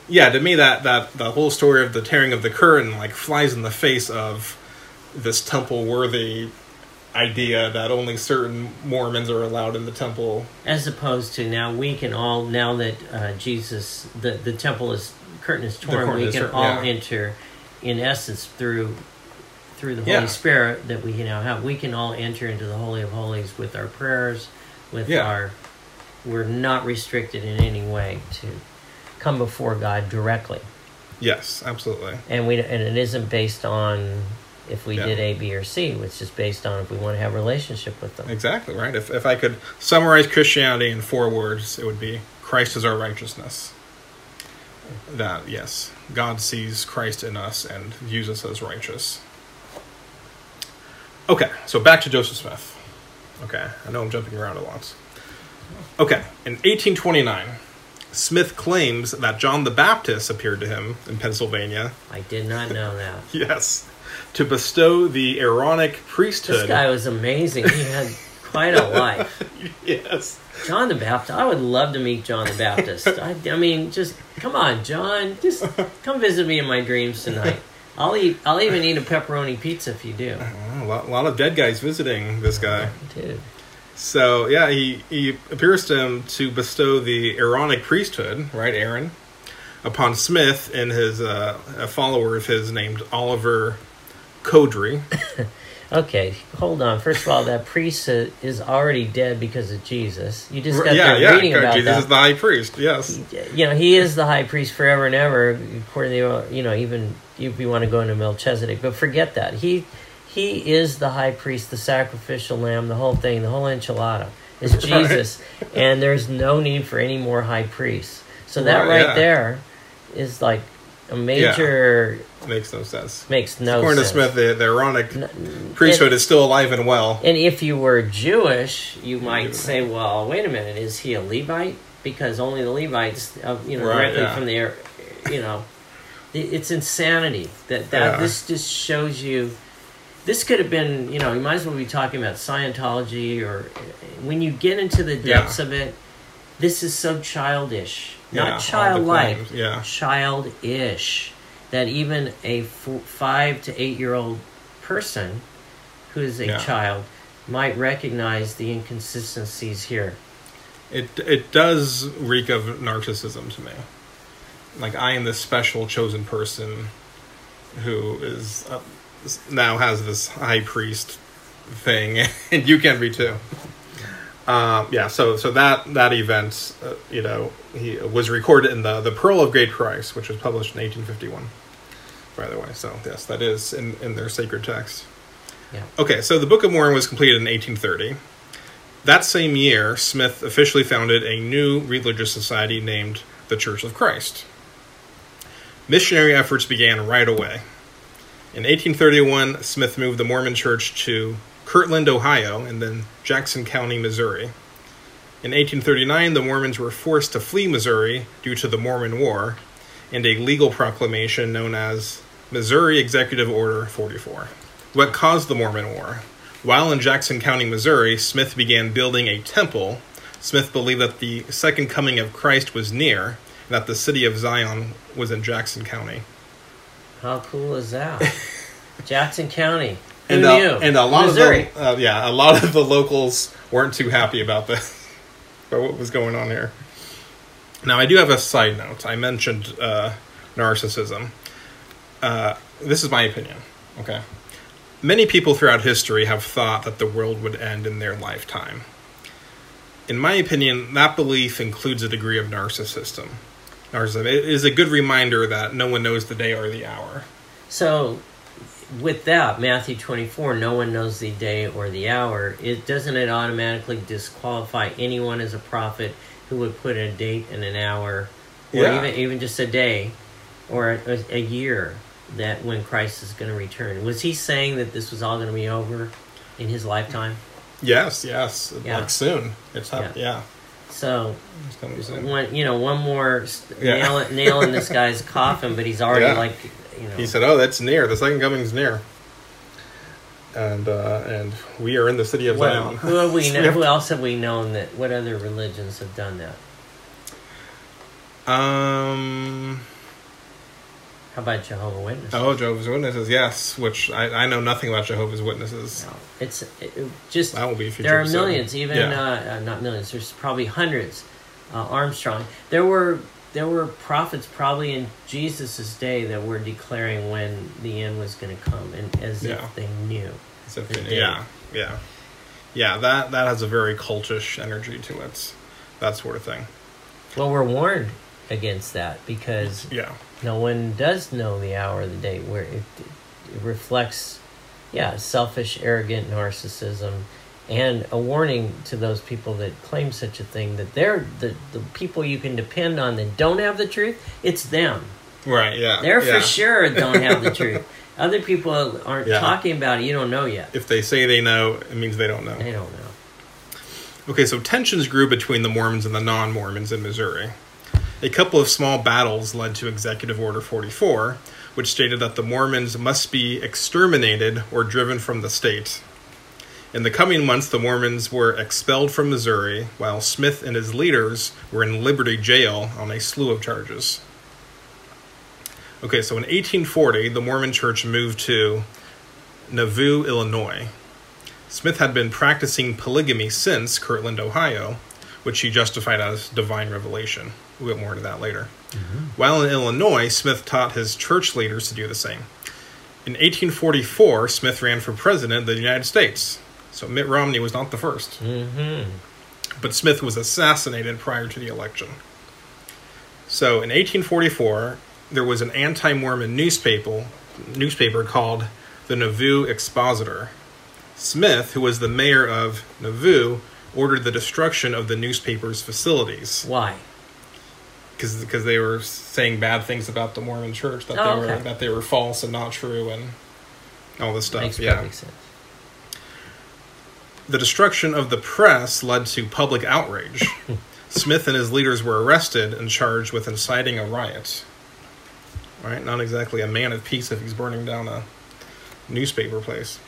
Yeah, to me that that the whole story of the tearing of the curtain like flies in the face of this temple worthy idea that only certain Mormons are allowed in the temple. As opposed to now we can all now that uh, Jesus the the temple is curtain is torn, curtain we is can torn, all yeah. enter in essence through through the Holy Yeah. Spirit that we can now have. We can all enter into the Holy of Holies with our prayers, with Yeah. our we're not restricted in any way to come before God directly. Yes, absolutely. and we and it isn't based on if we Yeah. did A, B, or C. It's just based on if we want to have a relationship with them. Exactly, right? If if I could summarize Christianity in four words, it would be Christ is our righteousness. That yes, God sees Christ in us and views us as righteous. Okay, so back to Joseph Smith. Okay, I know I'm jumping around a lot. Okay, in 1829, Smith claims that John the Baptist appeared to him in Pennsylvania. I did not know that. Yes, to bestow the Aaronic priesthood. This guy was amazing. He had quite a life. yes. John the Baptist. I would love to meet John the Baptist. I, I mean, just come on, John. Just come visit me in my dreams tonight. I'll eat. I'll even eat a pepperoni pizza if you do, a lot, a lot of dead guys visiting this guy. dude. So yeah, he he appears to him to bestow the Aaronic priesthood, right, Aaron, upon Smith and his uh, a follower of his named Oliver Cowdery. Okay, hold on. First of all, that priest is already dead because of Jesus. You just got yeah, yeah. reading about Jesus that. is the high priest. Yes. you know he is the high priest forever and ever according to you know even if you want to go into melchizedek but forget that he he is the high priest the sacrificial lamb the whole thing the whole enchilada is jesus and there's no need for any more high priests so that Right, right yeah. there is like a major Makes no sense. makes no According sense to Smith, the, the Aaronic N- priesthood and- is still alive and well. and if you were Jewish, you might Yeah. say, "Well, wait a minute, is he a Levite? Because only the Levites, uh, you know, Right, directly yeah. from there, you know, it's insanity that that Yeah. this just shows you. This could have been, you know, you might as well be talking about Scientology or when you get into the Yeah. depths of it. This is so childish, Yeah, not childlike, yeah. childish. That even a f- five to eight year old person who is a Yeah. child might recognize the inconsistencies here. It it does reek of narcissism to me. Like I am this special chosen person who is uh, now has this high priest thing, and you can be too. Um, yeah, so so that that event, uh, you know, he was recorded in the the Pearl of Great Price, which was published in 1851. By the way, so yes, that is in in their sacred text. Yeah. Okay, so the Book of Mormon was completed in 1830. That same year, Smith officially founded a new religious society named the Church of Christ. Missionary efforts began right away. In 1831, Smith moved the Mormon Church to Kirtland, Ohio, and then Jackson County, Missouri. In 1839, the Mormons were forced to flee Missouri due to the Mormon War and a legal proclamation known as Missouri Executive Order 44. What caused the Mormon War? While in Jackson County, Missouri, Smith began building a temple. Smith believed that the second coming of Christ was near, and that the city of Zion was in Jackson County. How cool is that? Jackson County. And, knew? uh, and a lot Missouri. of the, uh, yeah, a lot of the locals weren't too happy about this, about what was going on here. Now, I do have a side note. I mentioned uh, narcissism. Uh, this is my opinion. Okay, many people throughout history have thought that the world would end in their lifetime. In my opinion, that belief includes a degree of narcissism. Narcissism it is a good reminder that no one knows the day or the hour. So, with that, Matthew 24, no one knows the day or the hour, it doesn't it automatically disqualify anyone as a prophet who would put a date and an hour, or Yeah. even even just a day or a, a year that when Christ is going to return? Was he saying that this was all going to be over in his lifetime? Yes, yes, Yeah. like soon. It's hap- Yeah. yeah. So, it's coming soon. one you know, one more st- Yeah. nail nail in this guy's coffin, but he's already Yeah. like you know. He said, "Oh, that's near. The second coming's near." and uh, and we are in the city of Well, Zion. who have we? Know, who else have we known that? What other religions have done that? Um. How about Jehovah Witnesses? Oh, Jehovah's Witnesses, yes. Which I, I know nothing about Jehovah's Witnesses. No, it's it, just That will be a future there are episode. millions, even Yeah. uh, uh, not millions. There's probably hundreds. Uh, Armstrong. There were there were prophets probably in Jesus' day that were declaring when the end was going to come, and as Yeah. if they knew. So if- the day. yeah, yeah, yeah. That that has a very cultish energy to it. That sort of thing. Well, we're warned against that because Yeah, no one does know the hour of the day where it, it reflects yeah selfish arrogant narcissism and a warning to those people that claim such a thing that they're the, the people you can depend on that don't have the truth it's them right. Yeah, they're yeah. for sure don't have the truth other people aren't Yeah. talking about it you don't know yet If they say they know, it means they don't know. they don't know Okay, so tensions grew between the Mormons and the non Mormons in Missouri. A couple of small battles led to Executive Order 44, which stated that the Mormons must be exterminated or driven from the state. In the coming months, the Mormons were expelled from Missouri, while Smith and his leaders were in Liberty Jail on a slew of charges. Okay, so in 1840, the Mormon church moved to Nauvoo, Illinois. Smith had been practicing polygamy since Kirtland, Ohio, which he justified as divine revelation. We'll get more into that later. Mm-hmm. While in Illinois, Smith taught his church leaders to do the same. In 1844, Smith ran for president of the United States. So Mitt Romney was not the first. mm-hmm But Smith was assassinated prior to the election. So in 1844, there was an anti Mormon newspaper, newspaper called the Nauvoo Expositor. Smith, who was the mayor of Nauvoo, ordered the destruction of the newspaper's facilities why because they were saying bad things about the Mormon Church that Oh, they were okay. that they were false and not true and all this stuff. makes yeah, perfect sense the destruction of the press led to public outrage. Smith and his leaders were arrested and charged with inciting a riot. Right? Not exactly a man of peace if he's burning down a newspaper place.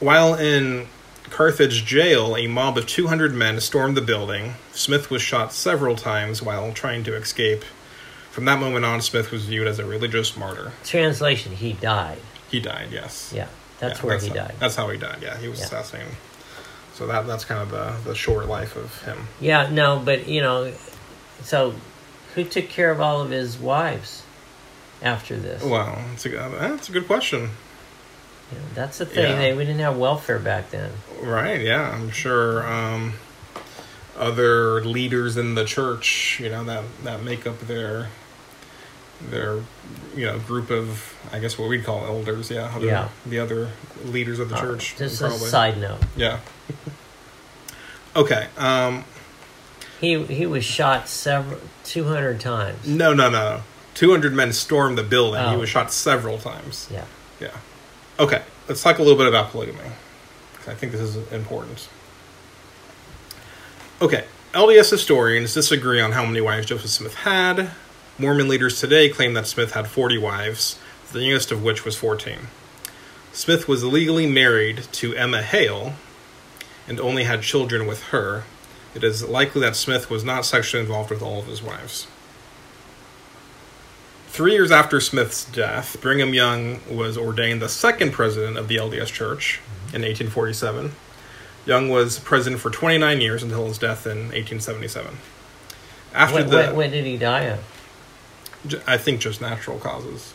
While in Carthage jail, a mob of 200 men stormed the building. Smith was shot several times while trying to escape. From that moment on, Smith was viewed as a religious martyr. translation he died He died, yes. yeah that's Yeah, where he how, died That's how he died. Yeah, he was Yeah. assassinated. So that that's kind of the the short life of him. Yeah, no, but you know, so who took care of all of his wives after this? Wow, that's a that's a good question. Know, that's the thing. Yeah. They we didn't have welfare back then. Right? Yeah, I'm sure. Um, other leaders in the church, you know, that that make up their their you know group of I guess what we'd call elders. Yeah, other, Yeah. the other leaders of the Uh, church. just a side note. Yeah. okay. Um, He he was shot several two hundred times. no, no, no. Two hundred men stormed the building. He Oh. was shot several times. Yeah. Yeah. Okay, let's talk a little bit about polygamy. I think this is important. Okay, LDS historians disagree on how many wives Joseph Smith had. Mormon leaders today claim that Smith had 40 wives, the youngest of which was 14. Smith was legally married to Emma Hale and only had children with her. It is likely that Smith was not sexually involved with all of his wives. Three years after Smith's death, Brigham Young was ordained the second president of the LDS Church in 1847. Young was president for 29 years until his death in 1877. After When, the, when, when did he die of? I think just natural causes.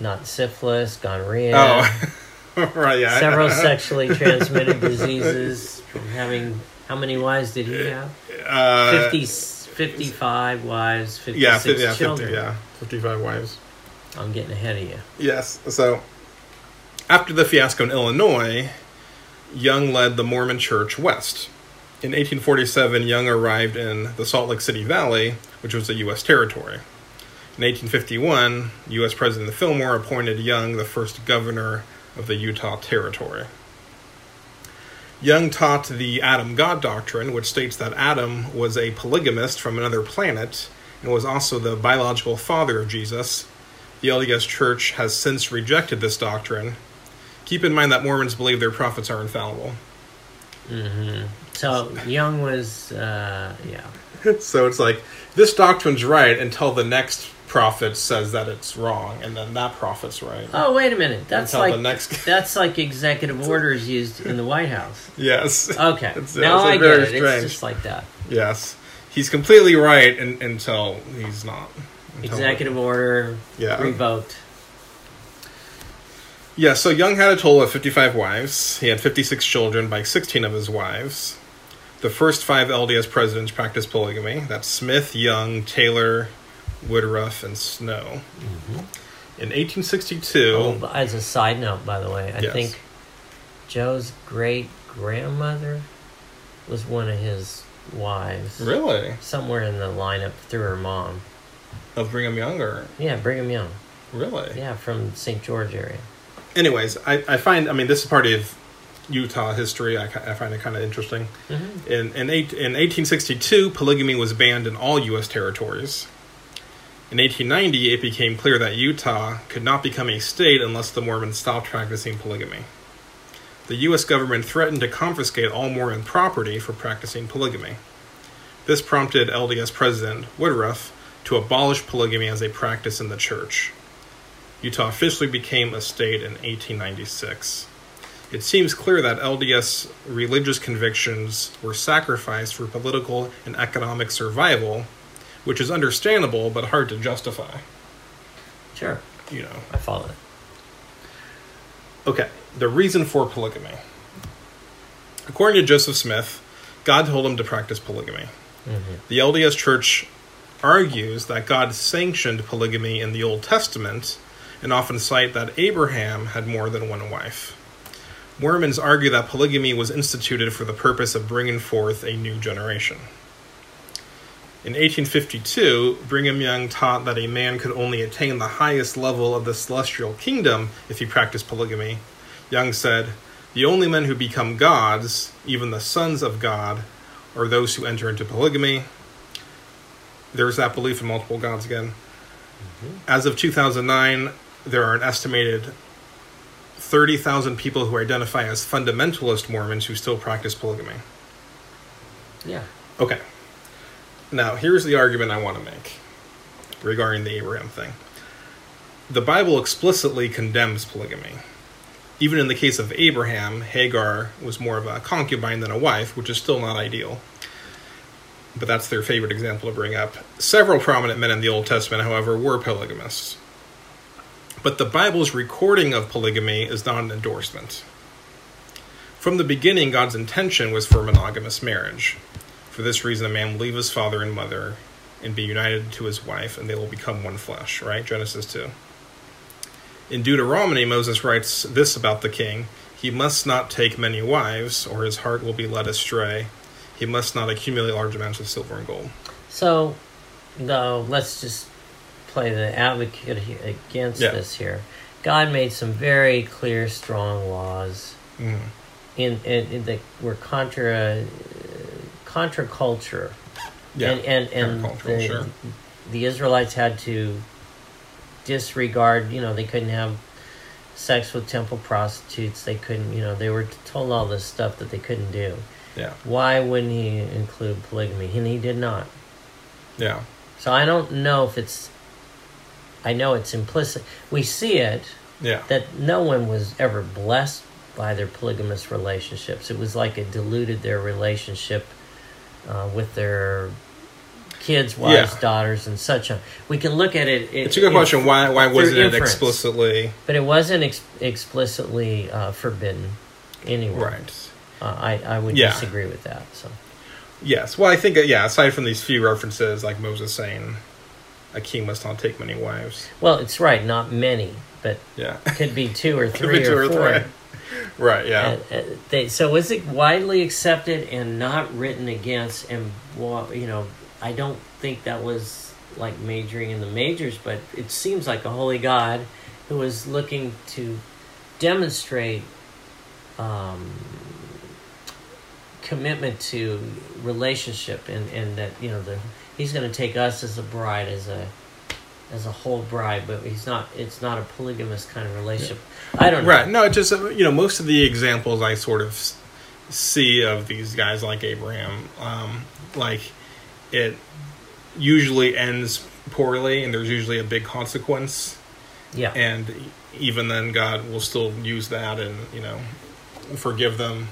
Not syphilis, gonorrhea, Oh, right, yeah. several sexually transmitted diseases. From having how many wives did he have? Uh, 50, 55 wives, 56 yeah, 50, yeah, 50, children. yeah, 55 wives. I'm getting ahead of you. Yes. So, after the fiasco in Illinois, Young led the Mormon Church west. In 1847, Young arrived in the Salt Lake City Valley, which was a U.S. territory. In 1851, U.S. President Fillmore appointed Young the first governor of the Utah Territory. Young taught the Adam God doctrine, which states that Adam was a polygamist from another planet and was also the biological father of Jesus. The LDS Church has since rejected this doctrine Keep in mind that Mormons believe their prophets are infallible. hmm So Young was, uh, yeah. so it's like this doctrine's right until the next prophet says that it's wrong, and then that prophet's right. Oh, wait a minute. That's Until the like next- that's like executive orders used in the White House. Yes. Okay, It's- now it's I get it. strange. It's just like that. Yes. He's completely right in, until he's not. Until- Executive order Yeah. revoked. Yeah, so Young had a total of 55 wives. He had 56 children by 16 of his wives. The first five LDS presidents practiced polygamy. That's Smith, Young, Taylor, Woodruff, and Snow. In 1862, Oh, as a side note, by the way, I Yes. think Joe's great grandmother was one of his wives. really, Somewhere in the lineup through her mom. of Brigham Young, or Yeah, Brigham Young. really? Yeah, from St. George area. Anyways, I, I find, I mean, this is part of Utah history. I, I find it kind of interesting. hmm In, in, eight, in 1862, polygamy was banned in all U.S. territories. In 1890, it became clear that Utah could not become a state unless the Mormons stopped practicing polygamy. The U.S. government threatened to confiscate all Mormon property for practicing polygamy. This prompted LDS President Woodruff to abolish polygamy as a practice in the church. Utah officially became a state in 1896. It seems clear that LDS religious convictions were sacrificed for political and economic survival, which is understandable but hard to justify. Sure, You know. I follow it. Okay, the reason for polygamy. According to Joseph Smith, God told him to practice polygamy. hmm The LDS Church argues that God sanctioned polygamy in the Old Testament and often cite that Abraham had more than one wife. Mormons argue that polygamy was instituted for the purpose of bringing forth a new generation. In 1852, Brigham Young taught that a man could only attain the highest level of the celestial kingdom if he practiced polygamy. Young said, The only men who become gods, even the sons of God, are those who enter into polygamy. There's that belief in multiple gods again. Mm-hmm. As of 2009, there are an estimated 30,000 people who identify as fundamentalist Mormons who still practice polygamy. Yeah. Okay. Now, here's the argument I want to make regarding the Abraham thing. The Bible explicitly condemns polygamy. Even in the case of Abraham, Hagar was more of a concubine than a wife, which is still not ideal. But that's their favorite example to bring up. Several prominent men in the Old Testament, however, were polygamists. But the Bible's recording of polygamy is not an endorsement. From the beginning, God's intention was for monogamous marriage. For this reason, a man will leave his father and mother and be united to his wife, and they will become one flesh, right? Genesis 2. In Deuteronomy, Moses writes this about the king He must not take many wives, or his heart will be led astray. He must not accumulate large amounts of silver and gold. So, though, let's just play the advocate against Yeah. this here. God made some very clear, strong laws Mm. in, in, in that were contra contra culture, Yeah. and and, and the, sure. the Israelites had to disregard. You know, they couldn't have sex with temple prostitutes. They couldn't. You know, they were told all this stuff that they couldn't do. Yeah. Why wouldn't he include polygamy? And he did not. Yeah. So I don't know if it's. I know it's implicit. We see it Yeah. that no one was ever blessed by their polygamous relationships. It was like it diluted their relationship uh, with their kids, wives, Yeah. daughters, and such on. We can look at it. it It's a good it- question. Why, why wasn't it explicitly. But it wasn't ex- explicitly uh, forbidden anywhere. Right. Uh, I I would Yeah. disagree with that. So Yes. Well, I think, uh, yeah, aside from these few references, like Moses saying, a king must not take many wives. well, it's right. Not many, but Yeah. could be two or Could three be two or, or four. three. Right, yeah. Uh, they, so is it widely accepted and not written against? And you know, I don't think that was like majoring in the majors, but it seems like a holy God who was looking to demonstrate um, commitment to relationship, and and that you know the he's going to take us as a bride as a as a whole bride, but he's not. It's not a polygamous kind of relationship. I don't know. Right. No, it's just you know most of the examples I sort of see of these guys like Abraham, um, like it usually ends poorly, and there's usually a big consequence, Yeah. and even then God will still use that and you know forgive them.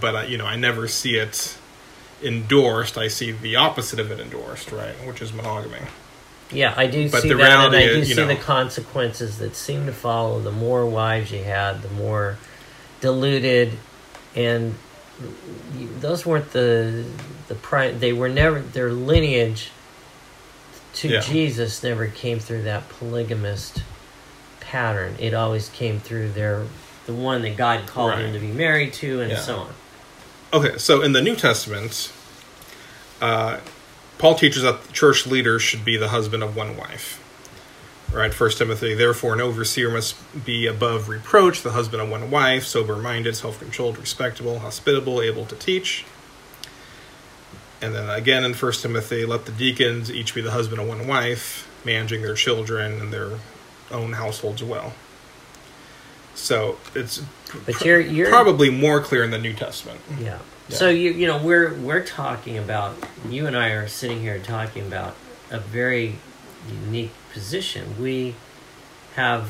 But I, you know I never see it endorsed. I see the opposite of it endorsed, right? Which is monogamy. Yeah, I do But see the that, and I do is, see know- the consequences that seem to follow. The more wives you had, the more diluted, and those weren't the the prime. They were never their lineage to Yeah. Jesus never came through that polygamist pattern. It always came through their the one that God called Right. them to be married to, and Yeah. so on. Okay, so in the New Testament, uh, Paul teaches that the church leader should be the husband of one wife. Right, First Timothy. Therefore, an overseer must be above reproach, the husband of one wife, sober-minded, self-controlled, respectable, hospitable, able to teach. And then again in First Timothy, let the deacons each be the husband of one wife, managing their children and their own households well. So it's pr- you're you're probably more clear in the New Testament. Yeah. Yeah. So you you know we're we're talking about you and I are sitting here talking about a very unique position. We have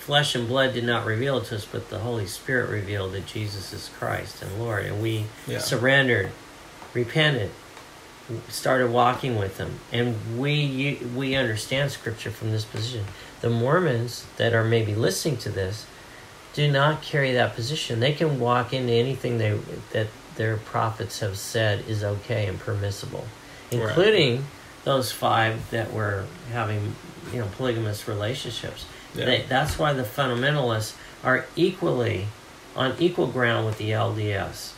flesh and blood did not reveal it to us, but the Holy Spirit revealed that Jesus is Christ and Lord, and we Yeah. surrendered, repented, started walking with Him, and we we understand Scripture from this position. The Mormons that are maybe listening to this do not carry that position. They can walk into anything they that their prophets have said is okay and permissible, Right. including those five that were having you know polygamous relationships. Yeah. They, that's why the fundamentalists are equally on equal ground with the LDS,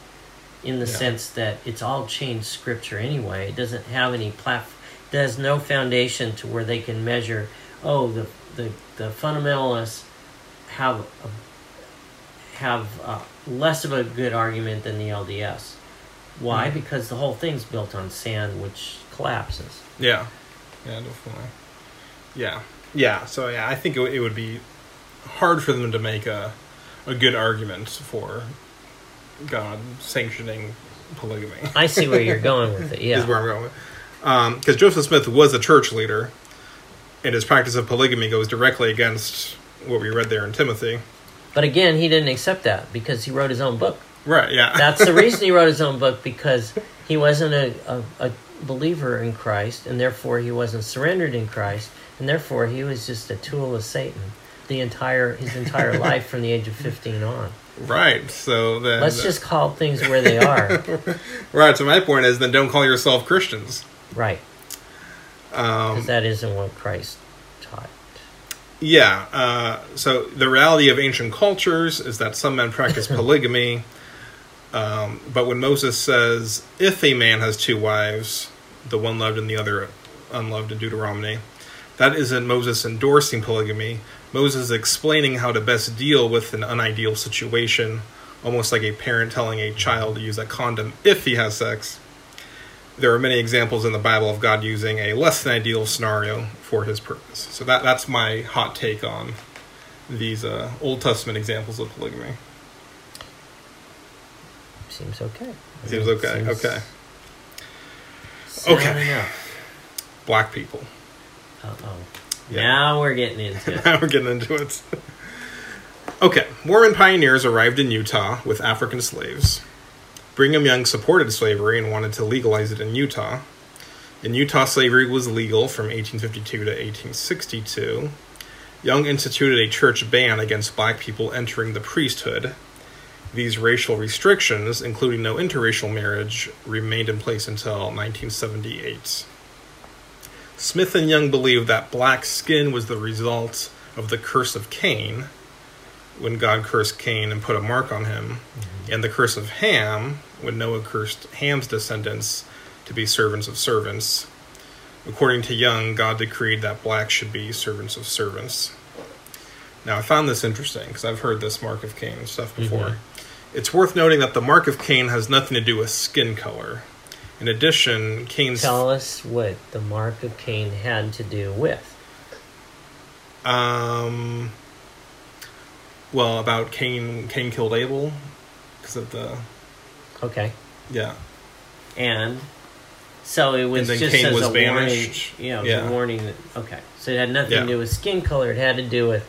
in the Yeah. sense that it's all changed scripture anyway. It doesn't have any platform. There's no foundation to where they can measure. Oh, the the the fundamentalists have a have uh, less of a good argument than the LDS. Why? Mhm. Because the whole thing's built on sand, which collapses. Yeah, yeah, definitely. Yeah, yeah. So yeah, I think it, would- it would be hard for them to make a a good argument for God sanctioning polygamy. I see where you're going with it. Yeah. is where I'm going. with. Because Joseph Smith was a church leader, and his practice of polygamy goes directly against what we read there in Timothy. But again, he didn't accept that because he wrote his own book. Right. Yeah. That's the reason he wrote his own book because he wasn't a, a, a believer in Christ, and therefore he wasn't surrendered in Christ, and therefore he was just a tool of Satan the entire his entire life from the age of 15 on. right. So then. Let's just call things where they are. Right. So my point is, then don't call yourself Christians. right. Um, Because that isn't what Christ. Yeah. Uh, so the reality of ancient cultures is that some men practice polygamy. Um, but when Moses says, if a man has two wives, the one loved and the other unloved in Deuteronomy, that isn't Moses endorsing polygamy. Moses is explaining how to best deal with an unideal situation, almost like a parent telling a child to use a condom if he has sex. There are many examples in the Bible of God using a less than ideal scenario for his purpose. So that that's my hot take on these uh, Old Testament examples of polygamy. Seems okay. Seems okay. Seems okay. Okay. enough. Black people. Uh oh. Yeah. Now we're getting into it. Now we're getting into it. okay, Mormon pioneers arrived in Utah with African slaves. Brigham Young supported slavery and wanted to legalize it in Utah. In Utah, slavery was legal from 1852 to 1862. Young instituted a church ban against black people entering the priesthood. These racial restrictions, including no interracial marriage, remained in place until 1978. Smith and Young believed that black skin was the result of the curse of Cain, when God cursed Cain and put a mark on him, mm-hmm. and the curse of Ham, when Noah cursed Ham's descendants to be servants of servants. According to Young, God decreed that blacks should be servants of servants. Now, I found this interesting because I've heard this mark of Cain stuff before. Mhm. It's worth noting that the mark of Cain has nothing to do with skin color. In addition, Cain's Tell us what the mark of Cain had to do with. um, well about Cain. Cain killed Abel because of the Okay. yeah And so it was just Cain as was a banished. warning. Yeah, it was Yeah. a warning. That, okay. So it had nothing Yeah. to do with skin color. It had to do with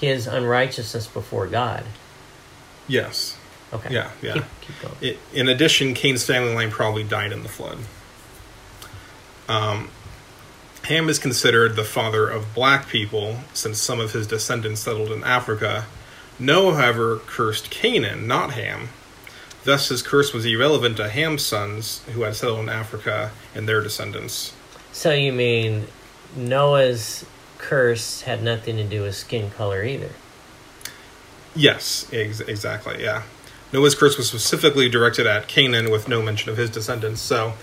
his unrighteousness before God. yes Okay. Yeah, yeah. Keep, keep going. I in addition, Cain's family line probably died in the flood. Um, Ham is considered the father of black people since some of his descendants settled in Africa. Noah, however, cursed Canaan, not Ham. Thus, his curse was irrelevant to Ham's sons who had settled in Africa and their descendants. So you mean Noah's curse had nothing to do with skin color either? Yes, ex- exactly, yeah. Noah's curse was specifically directed at Canaan with no mention of his descendants. So,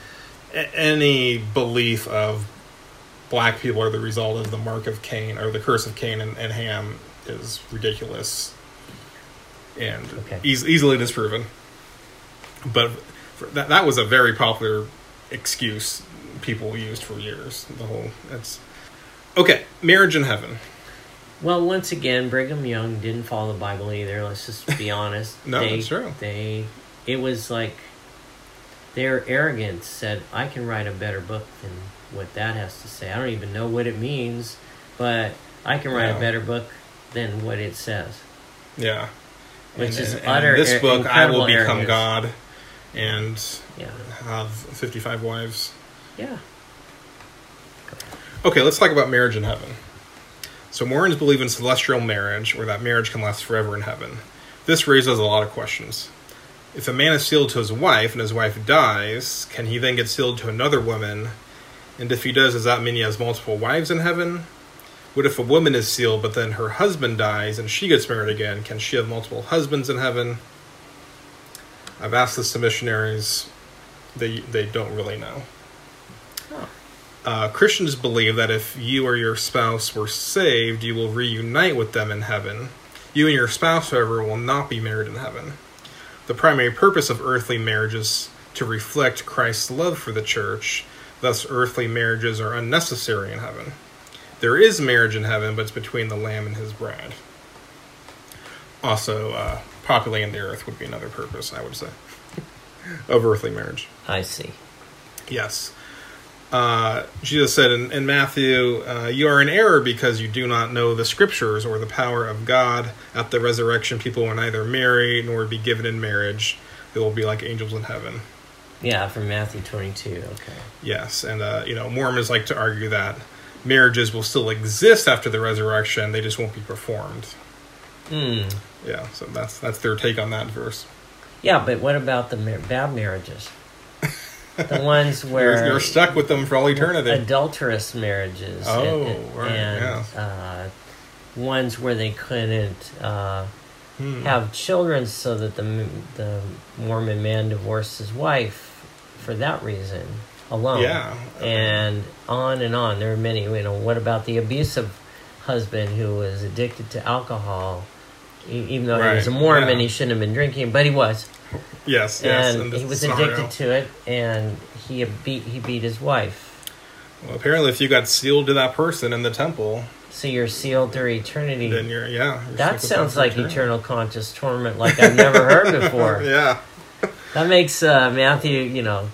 a- any belief of black people are the result of the mark of Cain or the curse of Cain and, and Ham is ridiculous and Okay. eas- easily disproven. But for, that that was a very popular excuse people used for years. The whole it's okay. Marriage in heaven. Well, once again, Brigham Young didn't follow the Bible either. Let's just be honest. No, they, that's true. They, it was like their arrogance said, "I can write a better book than what that has to say. I don't even know what it means, but I can write Yeah. a better book than what it says." Yeah. Which And- is and utter this book, I will become arrogance. God, and Yeah, have fifty-five wives. yeah. Okay, let's talk about marriage in heaven. So Mormons believe in celestial marriage, or that marriage can last forever in heaven. This raises a lot of questions. If a man is sealed to his wife and his wife dies, can he then get sealed to another woman? And if he does, does that mean he has multiple wives in heaven? What if a woman is sealed, but then her husband dies and she gets married again? Can she have multiple husbands in heaven? I've asked this to missionaries. They they don't really know. Oh. Uh, Christians believe that if you or your spouse were saved, you will reunite with them in heaven. You and your spouse, however, will not be married in heaven. The primary purpose of earthly marriage is to reflect Christ's love for the church, thus, earthly marriages are unnecessary in heaven. There is marriage in heaven, but it's between the Lamb and his bride. Also, uh, populating the earth would be another purpose, I would say, of earthly marriage. I see. Yes. Uh, Jesus said in, in Matthew, uh, You are in error because you do not know the scriptures or the power of God. At the resurrection, people will neither marry nor be given in marriage. They will be like angels in heaven. Yeah, from Matthew twenty-two. Okay. Yes. And, uh, you know, Mormons like to argue that marriages will still exist after the resurrection, they just won't be performed. Hmm. Yeah, so that's that's their take on that verse. Yeah, but what about the mar- bad marriages? the ones where You're, stuck with them for all eternity. adulterous marriages. Oh, and, right, and uh, ones where they couldn't uh, Hmm. have children, so that the the Mormon man divorced his wife for that reason alone. Yeah. and on and on. There are many. You know, what about the abusive husband who was addicted to alcohol? Even though he was a Mormon, yeah. he shouldn't have been drinking, but he was Yes, yes. and he was scenario. addicted to it, and he beat he beat his wife. Well, apparently, if you got sealed to that person in the temple, So you're sealed through eternity. then you're yeah. you're that sounds like eternity. eternal conscious torment, like I've never heard before. yeah, That makes uh, Matthew, you know.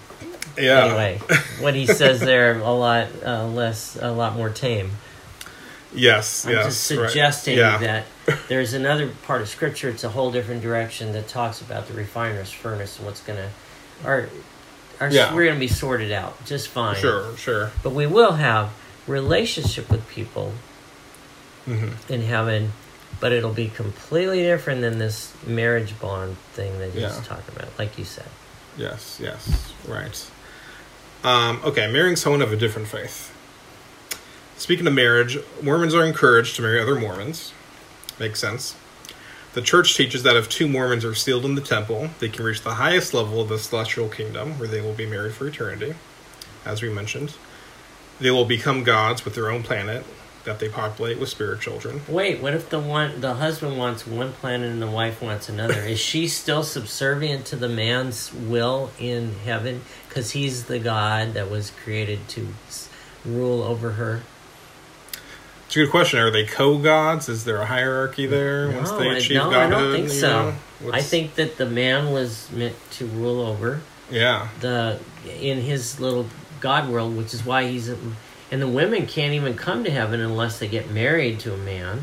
yeah. Anyway, what he says there a lot uh, less, a lot more tame. Yes, I'm yes. just right. suggesting Yeah. that there's another part of scripture. It's a whole different direction that talks about the refiner's furnace and what's gonna, our, our Yeah. we're gonna be sorted out just fine. Sure, sure. But we will have relationship with people hmm in heaven, but it'll be completely different than this marriage bond thing that you yeah. talking about, like you said. Yes, yes, right. Um, okay, marrying someone of a different faith. Speaking of marriage, Mormons are encouraged to marry other Mormons. Makes sense. The church teaches that if two Mormons are sealed in the temple, they can reach the highest level of the celestial kingdom, where they will be married for eternity, as we mentioned. They will become gods with their own planet, that they populate with spirit children. Wait, what if the one the husband wants one planet and the wife wants another? Is she still subservient to the man's will in heaven because he's the God that was created to rule over her? It's a good question. Are they co-gods? Is there a hierarchy there once no, they I, achieve no, I don't think you so. know? I think that the man was meant to rule over yeah, the in his little God world, which is why he's and the women can't even come to heaven unless they get married to a man,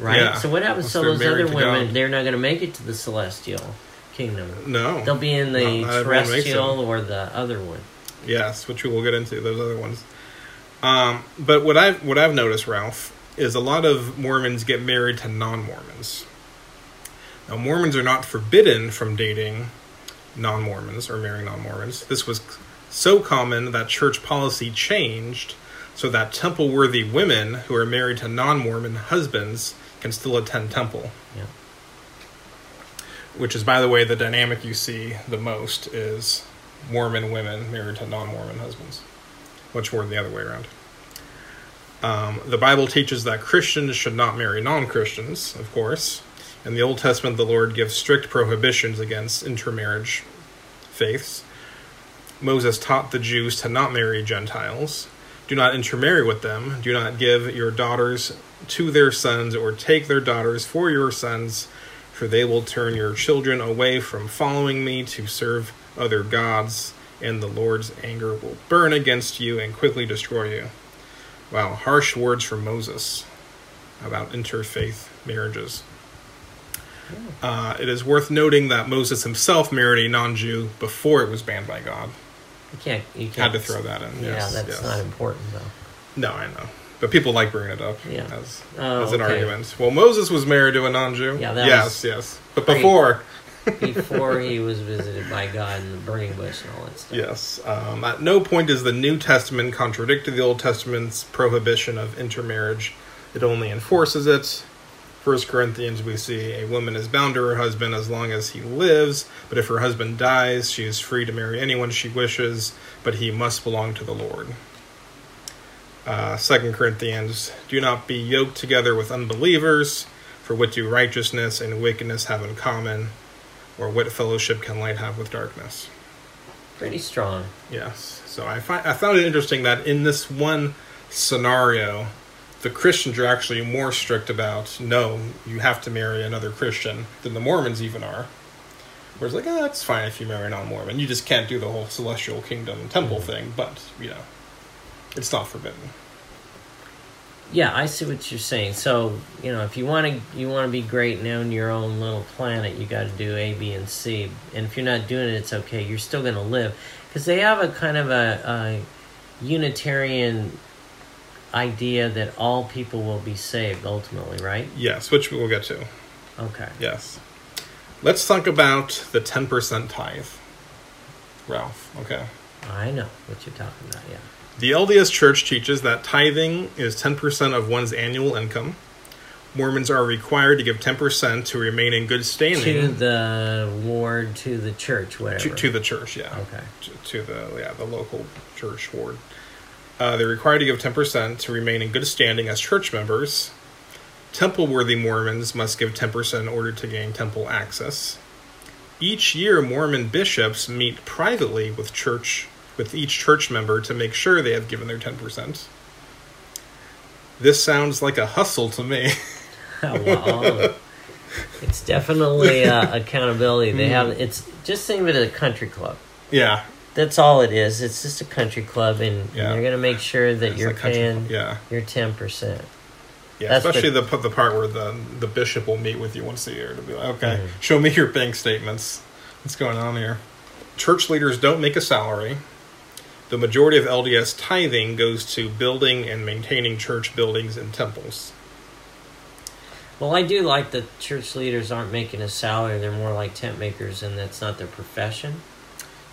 right? Yeah. So what happens Once to those other to women? God. They're not going to make it to the celestial kingdom. no, They'll be in the Not- not everyone makes it. terrestrial or the other one. Yes, which we will get into those other ones. Um, but what I've what I've noticed, Ralph, is a lot of Mormons get married to non-Mormons. Now, Mormons are not forbidden from dating non-Mormons or marrying non-Mormons. This was so common that church policy changed so that temple-worthy women who are married to non-Mormon husbands can still attend temple. Yeah. Which is, by the way, the dynamic you see the most is Mormon women married to non-Mormon husbands, much more than the other way around. Um, the Bible teaches that Christians should not marry non-Christians, of course. In the Old Testament, the Lord gives strict prohibitions against intermarriage faiths. Moses taught the Jews to not marry Gentiles. Do not intermarry with them. Do not give your daughters to their sons or take their daughters for your sons, for they will turn your children away from following me to serve other gods, and the Lord's anger will burn against you and quickly destroy you. Wow, harsh words from Moses about interfaith marriages. Uh, it is worth noting that Moses himself married a non Jew before it was banned by God. You can't. You can't. Had to throw that in. Yeah, yes, that's yes. not important though. No, I know. But people like bringing it up Yeah. as, Oh, as an okay. argument. Well, Moses was married to a non Jew. Yeah, that yes, was yes. But before, Before he was visited by God in the burning bush and all that stuff. yes. Um, at no point does the New Testament contradict the Old Testament's prohibition of intermarriage, it only enforces it. First Corinthians, we see a woman is bound to her husband as long as he lives, but if her husband dies, she is free to marry anyone she wishes, but he must belong to the Lord. Uh, 2 Corinthians, do not be yoked together with unbelievers, for what do righteousness and wickedness have in common, or what fellowship can light have with darkness? Pretty strong. Yes. So I find I found it interesting that in this one scenario, the Christians are actually more strict about no, you have to marry another Christian than the Mormons even are. Whereas like, ah, it's fine if you marry a non-Mormon. You just can't do the whole celestial kingdom temple thing, but you know, it's not forbidden. Yeah, I see what you're saying. So you know, if you want to, you want to be great and own your own little planet, you got to do A, B, and C. And if you're not doing it, it's okay. You're still going to live because they have a kind of a, a Unitarian idea that all people will be saved ultimately, right? Yes, which we'll get to. Okay. Yes. Let's talk about the ten percent tithe, Ralph. Okay. I know what you're talking about. Yeah. The LDS Church teaches that tithing is 10% of one's annual income. Mormons are required to give 10% to remain in good standing. To the ward, to the church, whatever. to, to the church, yeah. Okay. To, to the yeah, the local church ward. Uh, they're required to give 10% to remain in good standing as church members. Temple worthy Mormons must give 10% in order to gain temple access. Each year, Mormon bishops meet privately with church with each church member to make sure they have given their 10%. This sounds like a hustle to me. well, it's definitely uh, accountability. They have Hmm. it's just think of it as a country club. yeah. That's all it is. It's just a country club, and Yeah. they're going to make sure that It's you're paying club, yeah. your ten percent. Yeah, That's especially the- the the part where the the bishop will meet with you once a year to be like, okay, Mhm. show me your bank statements. What's going on here? Church leaders don't make a salary. The majority of LDS tithing goes to building and maintaining church buildings and temples. Well, I do like that church leaders aren't making a salary; they're more like tent makers, and that's not their profession.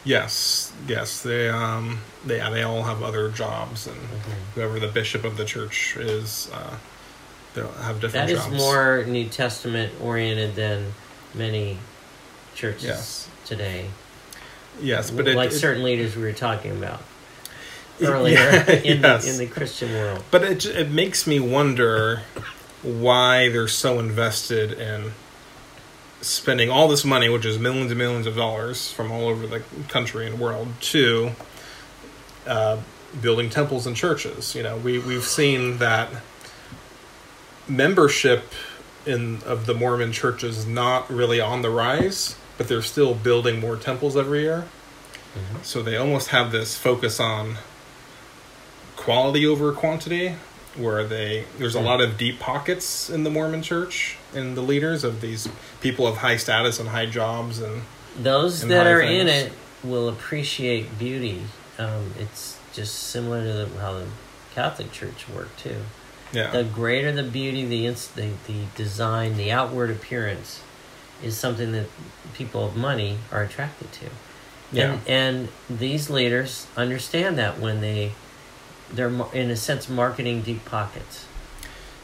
Yes, yes, they um they yeah, they all have other jobs, and Mhm. whoever the bishop of the church is, uh, they'll have different That is jobs. more New Testament oriented than many churches Yes. today. Yes, but like it- certain leaders we were talking about. earlier Yeah, in, yes. the, in the Christian world. But it it makes me wonder why they're so invested in spending all this money, which is millions and millions of dollars from all over the country and world, to uh, building temples and churches. You know, we we've seen that membership in of the Mormon churches is not really on the rise, but they're still building more temples every year. So they almost have this focus on quality over quantity, where they there's a lot of deep pockets in the Mormon church in the leaders of these people of high status and high jobs and Those and that are in it will appreciate beauty. Um, it's just similar to the, how the Catholic Church worked too. yeah The greater the beauty, the, ins- the the design, the outward appearance, is something that people of money are attracted to. yeah And, and these leaders understand that when they they're in a sense marketing deep pockets.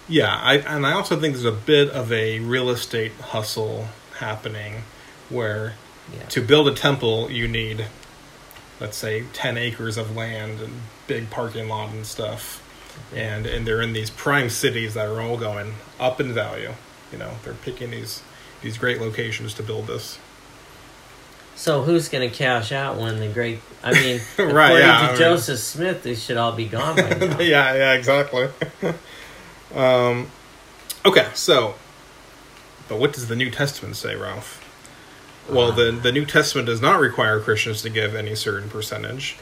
yeah I and I also think there's a bit of a real estate hustle happening where Yeah. to build a temple you need let's say 10 acres of land and big parking lot and stuff and and they're in these prime cities that are all going up in value you know they're picking these these great locations to build this So who's going to cash out when the great? I mean, Right, according yeah, to I mean- Joseph Smith, they should all be gone by now. yeah yeah exactly um okay so but what does the new testament say ralph well the the new testament does not require christians to give any certain percentage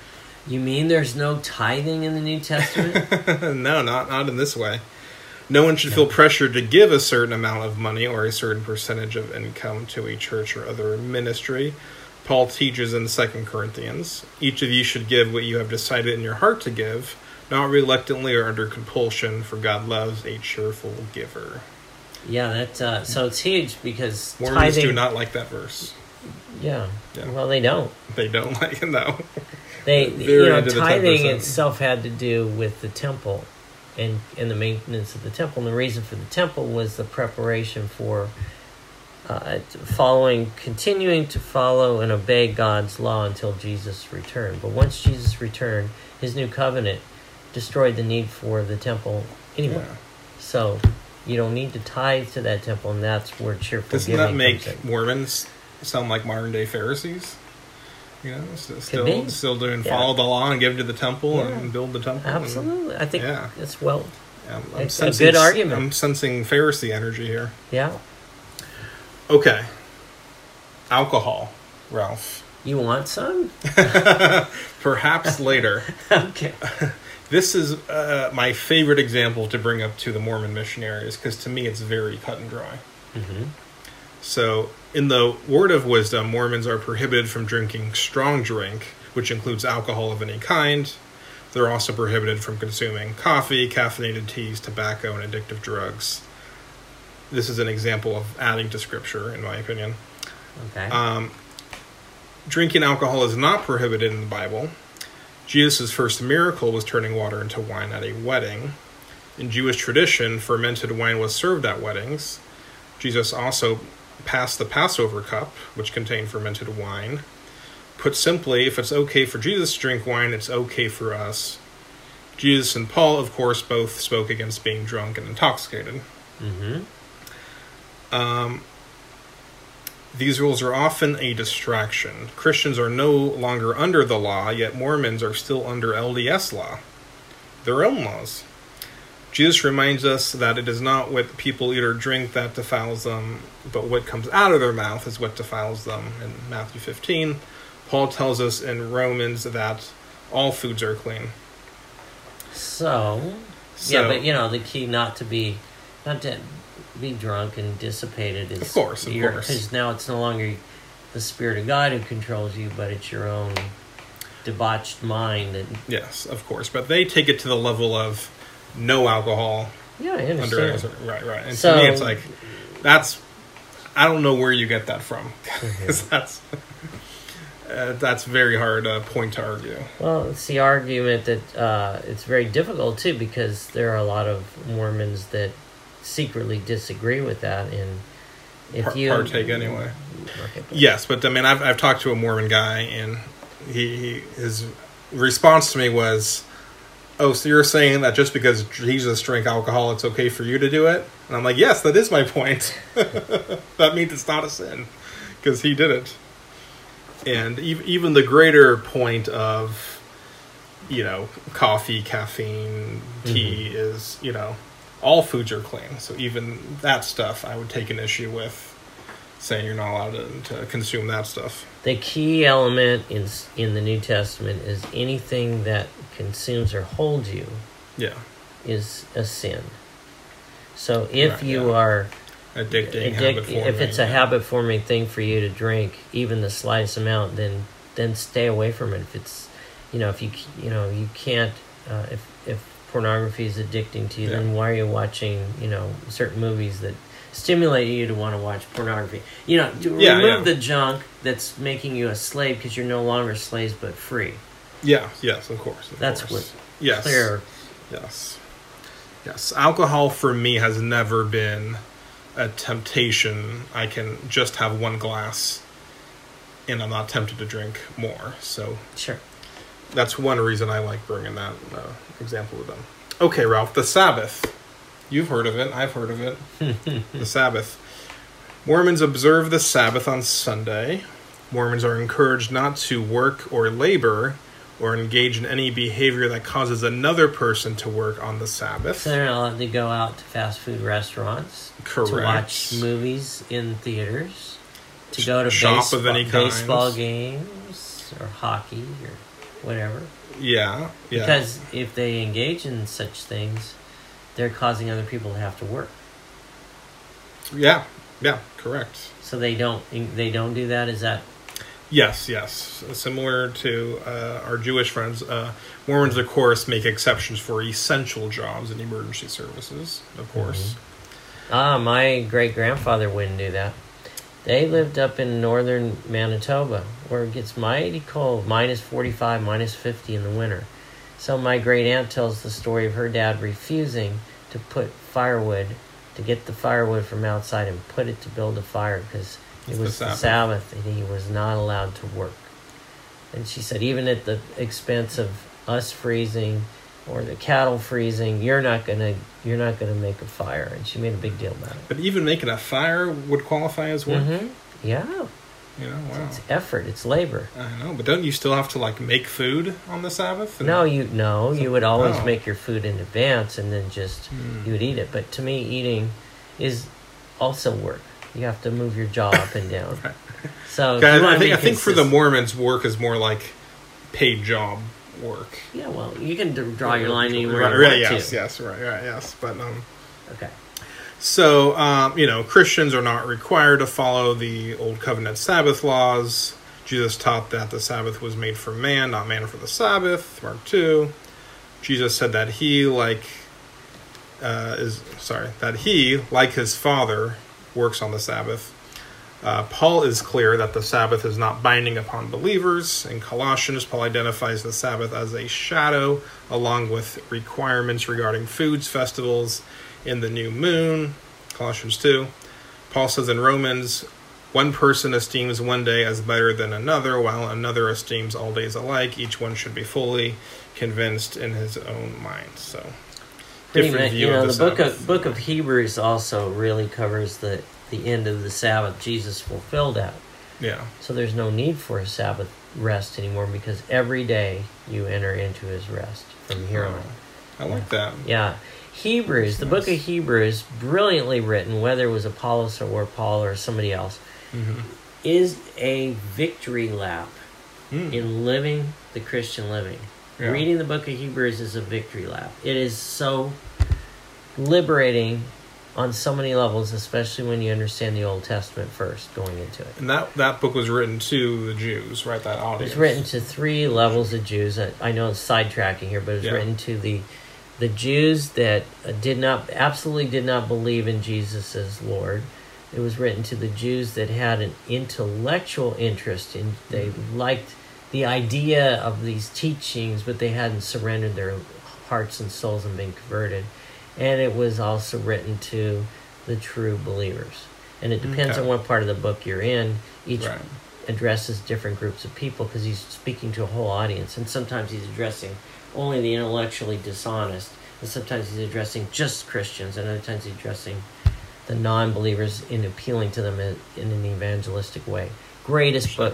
You mean there's no tithing in the New Testament? no, not not in this way. No one should feel pressured to give a certain amount of money or a certain percentage of income to a church or other ministry. Paul teaches in 2 Corinthians, each of you should give what you have decided in your heart to give, not reluctantly or under compulsion, for God loves a cheerful giver. yeah, that. Uh, so it's huge because Mormons tithing. do not like that verse. Yeah. Yeah. Well, they don't. They don't like it, no. They, you know, the tithing itself had to do with the temple and and the maintenance of the temple. And the reason for the temple was the preparation for uh, following, continuing to follow and obey God's law until Jesus returned. But once Jesus returned, His new covenant destroyed the need for the temple anyway. Yeah. So you don't need to tithe to that temple, and that's where cheerful Doesn't that make. Mormons sound like modern day Pharisees? You know, st- still still doing Yeah. follow the law and give to the temple Yeah. and build the temple. and- Absolutely, I think Yeah. it's well, Yeah, I'm It's a sensing, good argument. I'm sensing Pharisee energy here. yeah. Okay. Alcohol, Ralph. You want some? Perhaps later. okay. This is uh, my favorite example to bring up to the Mormon missionaries because to me it's very cut and dry. hmm So, in the Word of Wisdom, Mormons are prohibited from drinking strong drink, which includes alcohol of any kind. They're also prohibited from consuming coffee, caffeinated teas, tobacco, and addictive drugs. This is an example of adding to Scripture, in my opinion. Okay. Um, drinking alcohol is not prohibited in the Bible. Jesus' first miracle was turning water into wine at a wedding. In Jewish tradition, fermented wine was served at weddings. Jesus also passed the Passover cup, which contained fermented wine. Put simply, if it's okay for Jesus to drink wine, it's okay for us. Jesus and Paul, of course, both spoke against being drunk and intoxicated. mm-hmm. Um, these rules are often a distraction. Christians are no longer under the law, yet Mormons are still under LDS law, their own laws. Jesus reminds us that it is not what people eat or drink that defiles them, but what comes out of their mouth is what defiles them. In Matthew 15, Paul tells us in Romans that all foods are clean. So, So, yeah, but you know the key not to be, not to be drunk and dissipated is Of course, of course. because now it's no longer the spirit of God who controls you, but it's your own debauched mind. And yes, of course, but they take it to the level of no alcohol, yeah, I under understand. right right. And So- to me it's like that's i don't know where you get that from. Mm-hmm. 'Cause that's uh, that's very hard uh, point to argue. Well, it's the argument that uh, it's very difficult too because there are a lot of Mormons that secretly disagree with that, and if Par- you partake anyway. Yes but i mean i've, I've talked to a mormon guy and he, he his response to me was, "Oh, so you're saying that just because Jesus drank alcohol, it's okay for you to do it?" And I'm like, "Yes, that is my point. that means it's not a sin because he did it." And even the greater point of, you know, coffee, caffeine, tea mm-hmm. is, you know, all foods are clean. So even that stuff, I would take an issue with saying you're not allowed to, to consume that stuff. The key element in in the New Testament is anything that consumes or holds you Yeah, is a sin. So if Right, you yeah. are addicting, addic- if it's a yeah. habit forming thing for you to drink even the slightest amount, then then stay away from it. If it's you know if you you know you can't uh, if if pornography is addicting to you, then why are you watching you know certain movies that stimulate you to want to watch pornography? You know, to Yeah, remove yeah. the junk that's making you a slave because you're no longer slaves but free. Yeah, yes, of course. Of That's course. what yes, clear. yes, yes. Alcohol for me has never been a temptation. I can just have one glass, and I'm not tempted to drink more. So Sure. that's one reason I like bringing that uh, example with them. Okay, Ralph, the Sabbath. You've heard of it. I've heard of it. the Sabbath. Mormons observe the Sabbath on Sunday. Mormons are encouraged not to work or labor or engage in any behavior that causes another person to work on the Sabbath. So they're not allowed to go out to fast food restaurants. Correct. to watch movies in theaters, to go to Shop baseball, of any kind. baseball games or hockey or whatever. Yeah, yeah. Because if they engage in such things, they're causing other people to have to work. yeah, yeah, correct. So they don't they don't do that. Is that Yes, yes. Similar to uh, our Jewish friends, uh, Mormons, of course, make exceptions for essential jobs and emergency services, of course. ah? My great grandfather wouldn't do that. They lived up in northern Manitoba, where it gets mighty cold, minus forty five, minus fifty in the winter. So my great aunt tells the story of her dad refusing to put firewood, to get the firewood from outside and put it to build a fire because it It's the was the Sabbath. Sabbath and he was not allowed to work. And she said, even at the expense of us freezing or the cattle freezing, you're not gonna you're not gonna make a fire. And she made a big deal about it. But even making a fire would qualify as work. hmm Yeah, You know, wow. it's effort, it's labor. I know, but don't you still have to like make food on the Sabbath? And- No, you no, you would always Oh. make your food in advance and then just Hmm. you would eat it. But to me, eating is also work. You have to move your jaw up and down. Right. So if you I, think I think for the Mormons, work is more like paid job work. yeah, well, you can d- draw your line anywhere Right, you right, want yes, to. yes, right, right, yes. But um, Okay. So, um, you know, Christians are not required to follow the Old Covenant Sabbath laws. Jesus taught that the Sabbath was made for man, not man for the Sabbath. Mark 2. Jesus said that he, like, uh, is, sorry, that he, like his Father, works on the Sabbath. Uh, Paul is clear that the Sabbath is not binding upon believers. In Colossians, Paul identifies the Sabbath as a shadow, along with requirements regarding foods, festivals, in the new moon. Colossians 2. Paul says in Romans, one person esteems one day as better than another, while another esteems all days alike. Each one should be fully convinced in his own mind. So, different much, view you know, of the, the, book Sabbath. of book of Hebrews also really covers the the end of the Sabbath. Jesus fulfilled that, yeah, so there's no need for a Sabbath rest anymore because every day you enter into His rest from here on. I like that. Yeah. Hebrews, the book of Hebrews, brilliantly written, whether it was Apollos or Paul or somebody else, hmm is a victory lap Mm. in living the Christian living. Yeah. Reading the book of Hebrews is a victory lap. It is so liberating on so many levels, especially when you understand the Old Testament first going into it. And that that book was written to the Jews, right? That It audience. was written to three levels of Jews. I- know it's sidetracking here, but it's Yeah. written to the the Jews that uh, did not absolutely did not believe in Jesus as Lord. It was written to the Jews that had an intellectual interest in they liked the idea of these teachings, but they hadn't surrendered their hearts and souls and been converted. And it was also written to the true believers. And it depends Okay. on what part of the book you're in. Each Right. addresses different groups of people because he's speaking to a whole audience, and sometimes he's addressing only the intellectually dishonest, and sometimes he's addressing just Christians, and other times he's addressing the non-believers in appealing to them in, in an evangelistic way. Greatest book,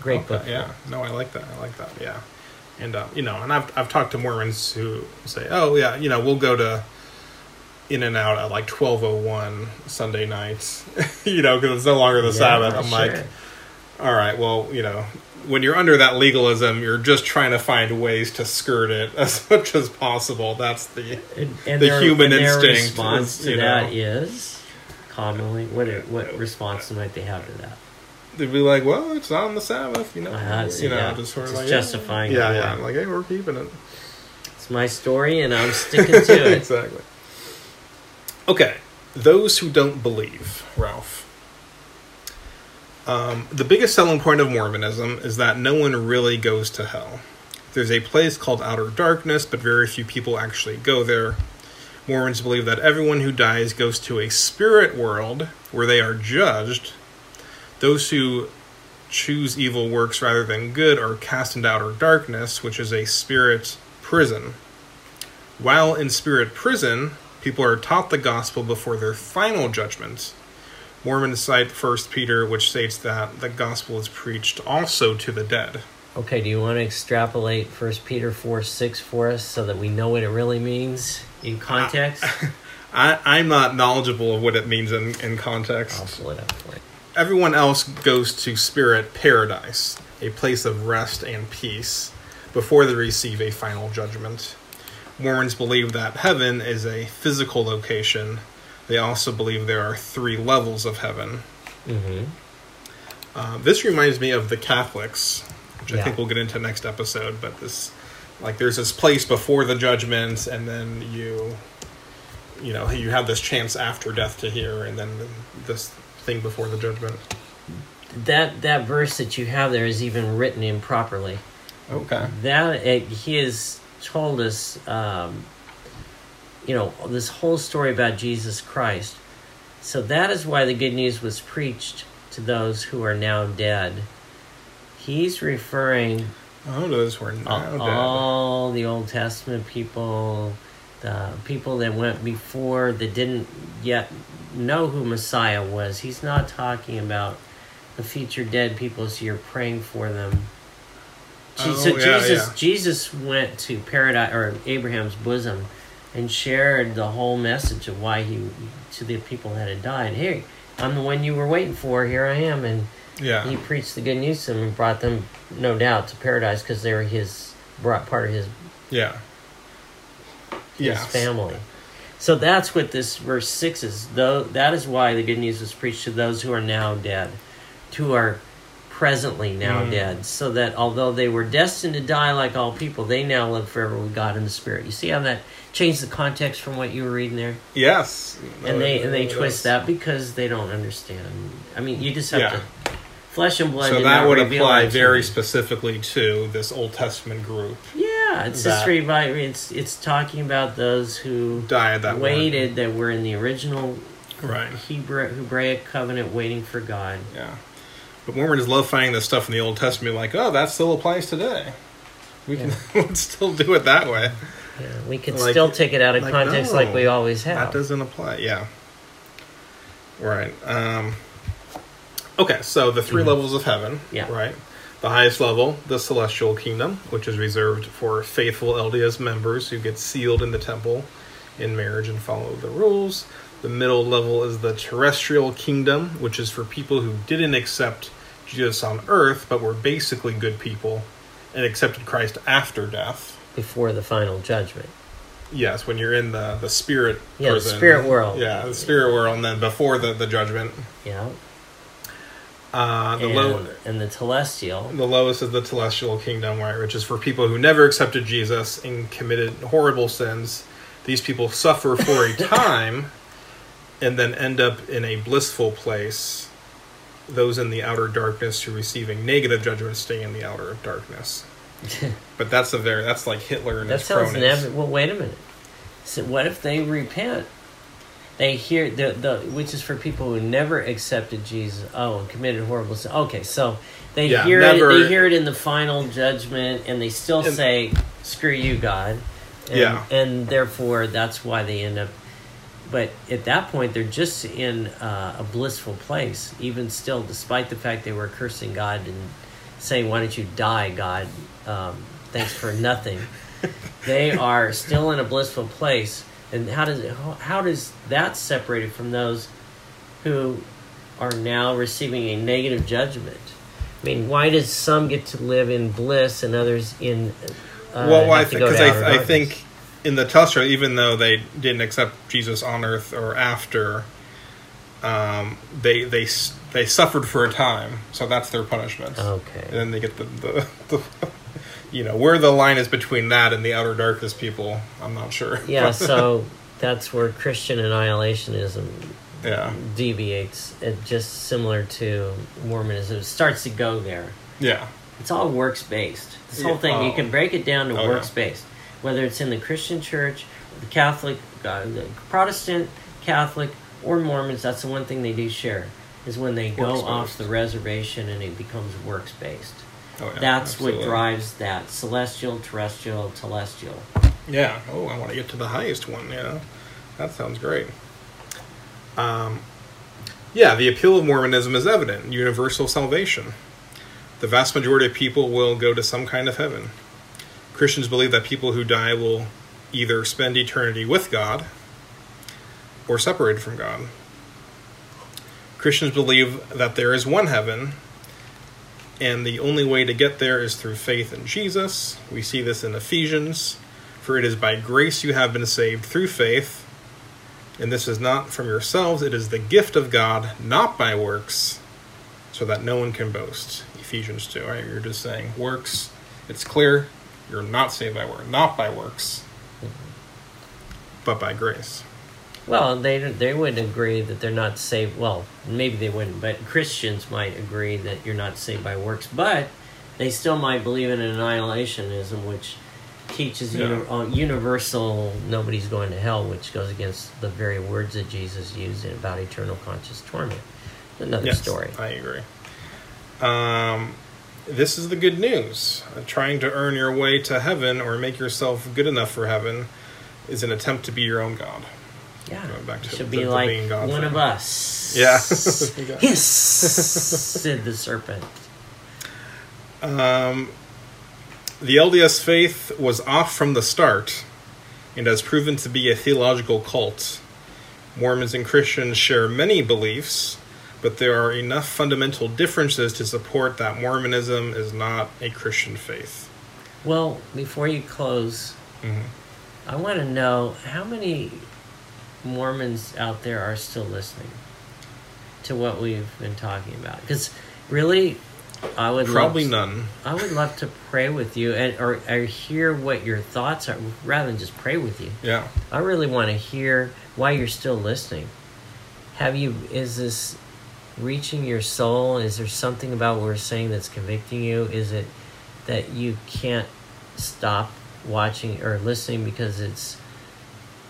great Okay, book. Yeah, no, I like that. I like that. Yeah, and uh, you know, and I've I've talked to Mormons who say, oh yeah, you know, we'll go to In-N-Out at like twelve oh one Sunday nights, you know, because it's no longer the Yeah, Sabbath. I'm sure. like, all right, well, you know, when you're under that legalism, you're just trying to find ways to skirt it as much as possible. That's the and, and the their, human and their instinct response to that know- is commonly what what response might they have to that? they'd be like, well, it's on the Sabbath, you know, Uh, you know, yeah, just sort of just like justifying Yeah, it. yeah, like hey, we're keeping it. It's my story, and I'm sticking to it. exactly. Okay, those who don't believe, Ralph. Um, the biggest selling point of Mormonism is that no one really goes to hell. There's a place called outer darkness, but very few people actually go there. Mormons believe that everyone who dies goes to a spirit world where they are judged. Those who choose evil works rather than good are cast into outer darkness, which is a spirit prison. While in spirit prison, people are taught the gospel before their final judgment. Mormons cite 1 Peter, which states that the gospel is preached also to the dead. Okay, do you want to extrapolate First Peter four six for us so that we know what it really means in context? I, I'm not knowledgeable of what it means in, in context. I'll pull it up for you. Everyone else goes to spirit paradise, a place of rest and peace, before they receive a final judgment. Mormons believe that heaven is a physical location. They also believe there are three levels of heaven. Mm-hmm. Uh, this reminds me of the Catholics, which I think we'll get into next episode. But this, like, there's this place before the judgment, and then you, you know, you have this chance after death to hear, and then this thing before the judgment. That that verse that you have there is even written improperly. Okay. That it, he has told us, um, you know, this whole story about Jesus Christ. So that is why the good news was preached to those who are now dead. He's referring Oh, those were now all, dead. all the Old Testament people, the people that went before that didn't yet know who Messiah was. He's not talking about the future dead people, so you're praying for them. Oh, so yeah, Jesus, yeah. Jesus went to paradise or Abraham's bosom and shared the whole message of why he to the people that had died. Hey, I'm the one you were waiting for. Here I am, and Yeah. he preached the good news to them and brought them, no doubt, to paradise because they were his brought part of his yeah. his Yes. family. So that's what this verse six is. Though that is why the good news was preached to those who are now dead, who are presently now Mm. dead, so that although they were destined to die like all people, they now live forever with God in the Spirit. You see how that changed the context from what you were reading there, Yes. and they and they twist that because they don't understand. I mean, you just have Yeah. to flesh and blood. So that would apply very specifically to this Old Testament group. Yeah, it's just revi- It's it's talking about those who Died that waited that were in the original Right. Hebrew, Hebraic covenant waiting for God. Yeah. But Mormons love finding this stuff in the Old Testament, like, oh, that still applies today. We can let's still do it that way. Yeah, we could Like- still take it out of like, context no, like we always have. That doesn't apply. Yeah. Right. Um, okay, so the 3 Mhm. levels of heaven. Yeah. Right. The highest level, the celestial kingdom, which is reserved for faithful LDS members who get sealed in the temple in marriage and follow the rules. The middle level is the terrestrial kingdom, which is for people who didn't accept Jesus on earth, but were basically good people and accepted Christ after death. Before the final judgment. Yes, when you're in the, the spirit Yeah, the spirit world. Yeah, the spirit world, and then before the, the judgment. Yeah. Uh, the and, low and the telestial. the lowest is the celestial kingdom, right, which is for people who never accepted Jesus and committed horrible sins. These people suffer for a time and then end up in a blissful place. Those in the outer darkness who receiving negative judgment stay in the outer darkness. But that's a very that's like Hitler and that his sounds cronies. never. Well, wait a minute. So what if they repent they hear the the which is for people who never accepted Jesus. Oh, and committed horrible sin. Okay, so they Yeah, hear never- it. They hear it in the final judgment, and they still And- say, "Screw you, God." And, Yeah. and therefore that's why they end up. But at that point, they're just in uh, a blissful place, even still, despite the fact they were cursing God and saying, "Why don't you die, God? Um, thanks for nothing." they are still in a blissful place. And how does it, how- does that separate it from those who are now receiving a negative judgment? I mean, why does some get to live in bliss and others in? Uh, well, I have to think because I, I think in the telestial, even though they didn't accept Jesus on earth or after, um, they they they suffered for a time, so that's their punishment. Okay. and then they get the, the, the you know where the line is between that and the outer darkness people. I'm not sure. Yeah, so that's where Christian annihilationism yeah, deviates. It just similar to Mormonism. It starts to go there. yeah, It's all works based. This whole Yeah, thing, you oh. can break it down to Oh, works based. Whether it's in the Christian church, the Catholic, uh, the Protestant, Catholic, or Mormons, that's the one thing they do share is when they go off the reservation and it becomes works based. Oh, yeah That's absolutely. what drives that celestial, terrestrial, telestial. Yeah. Oh, I want to get to the highest one. Yeah, that sounds great. Um, yeah, the appeal of Mormonism is evident: universal salvation. The vast majority of people will go to some kind of heaven. Christians believe that people who die will either spend eternity with God or separated from God. Christians believe that there is one heaven, and the only way to get there is through faith in Jesus. We see this in Ephesians. For it is by grace you have been saved through faith, and this is not from yourselves, it is the gift of God, not by works, so that no one can boast. Ephesians 2, right? You're just saying works. It's clear you're not saved by work, not by works, but by grace. Well, they they would agree that they're not saved. Well, maybe they wouldn't, but Christians might agree that you're not saved by works. But they still might believe in annihilationism, which teaches Yeah. uni- universal nobody's going to hell, which goes against the very words that Jesus used about eternal conscious torment. Another Yes, story. I agree. Um, this is the good news. Uh, trying to earn your way to heaven or make yourself good enough for heaven is an attempt to be your own God. Yeah, Going back to should the- be the like God one thing. of us. Yeah. Hiss, said the serpent. Um, the LDS faith was off from the start and has proven to be a theological cult. Mormons and Christians share many beliefs, but there are enough fundamental differences to support that Mormonism is not a Christian faith. Well, before you close, Mhm. I want to know how many Mormons out there are still listening to what we've been talking about. Because really, I would Probably love, none. I would love to pray with you and or, or hear what your thoughts are, rather than just pray with you. Yeah. I really want to hear why you're still listening. Have you? Is this reaching your soul? Is there something about what we're saying that's convicting you? Is it that you can't stop watching or listening because it's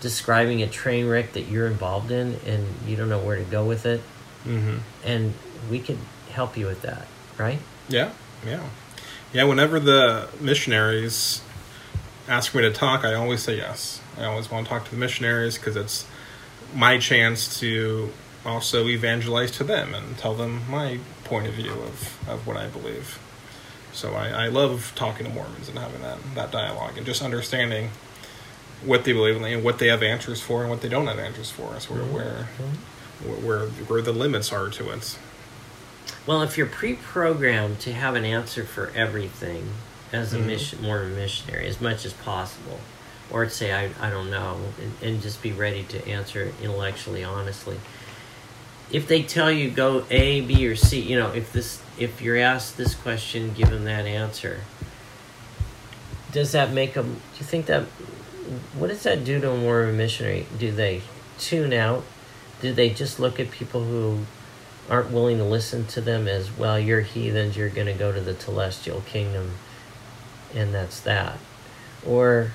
describing a train wreck that you're involved in and you don't know where to go with it? hmm And we could help you with that, right? Yeah. Yeah. Yeah. Whenever the missionaries ask me to talk, I always say yes. I always want to talk to the missionaries because it's my chance to also evangelize to them and tell them my point of view of, of what I believe. So I, I love talking to Mormons and having that, that dialogue and just understanding what they believe in and what they have answers for and what they don't have answers for. So where, where, where, where the limits are to it. Well, if you're pre-programmed to have an answer for everything as a Mhm. mission, Mormon missionary, as much as possible, or to say I, I don't know, and, and just be ready to answer intellectually, honestly. If they tell you go A, B, or C, you know, if this, if you're asked this question, give them that answer. Does that make them? Do you think that? What does that do to a Mormon missionary? Do they tune out? Do they just look at people who aren't willing to listen to them as well you're heathens you're going to go to the celestial kingdom and that's that or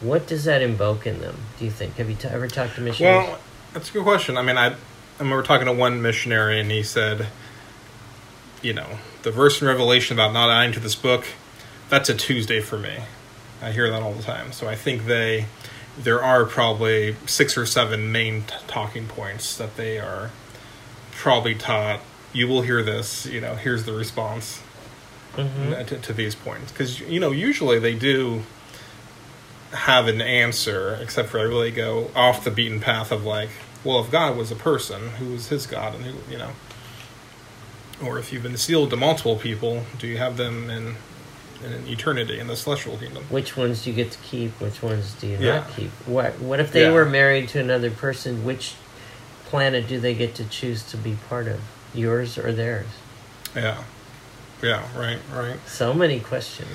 what does that invoke in them do you think have you t- ever talked to missionaries Well, That's a good question. I mean, I, I remember talking to one missionary, and he said, you know, the verse in Revelation about not adding to this book, that's a Tuesday for me. I hear that all the time. So I think they, there are probably six or seven main t- talking points that they are probably taught. You will hear this. You know, here's the response Mm-hmm. to, to these points because you know usually they do have an answer, except for I really go off the beaten path of like, well, if God was a person, who is His God, and who you know, or if you've been sealed to multiple people, do you have them in in eternity in the celestial kingdom? Which ones do you get to keep? Which ones do you Yeah. not keep? What What if they Yeah. were married to another person? Which planet do they get to choose to be part of? Yours or theirs? Yeah, yeah, right, right. So many questions.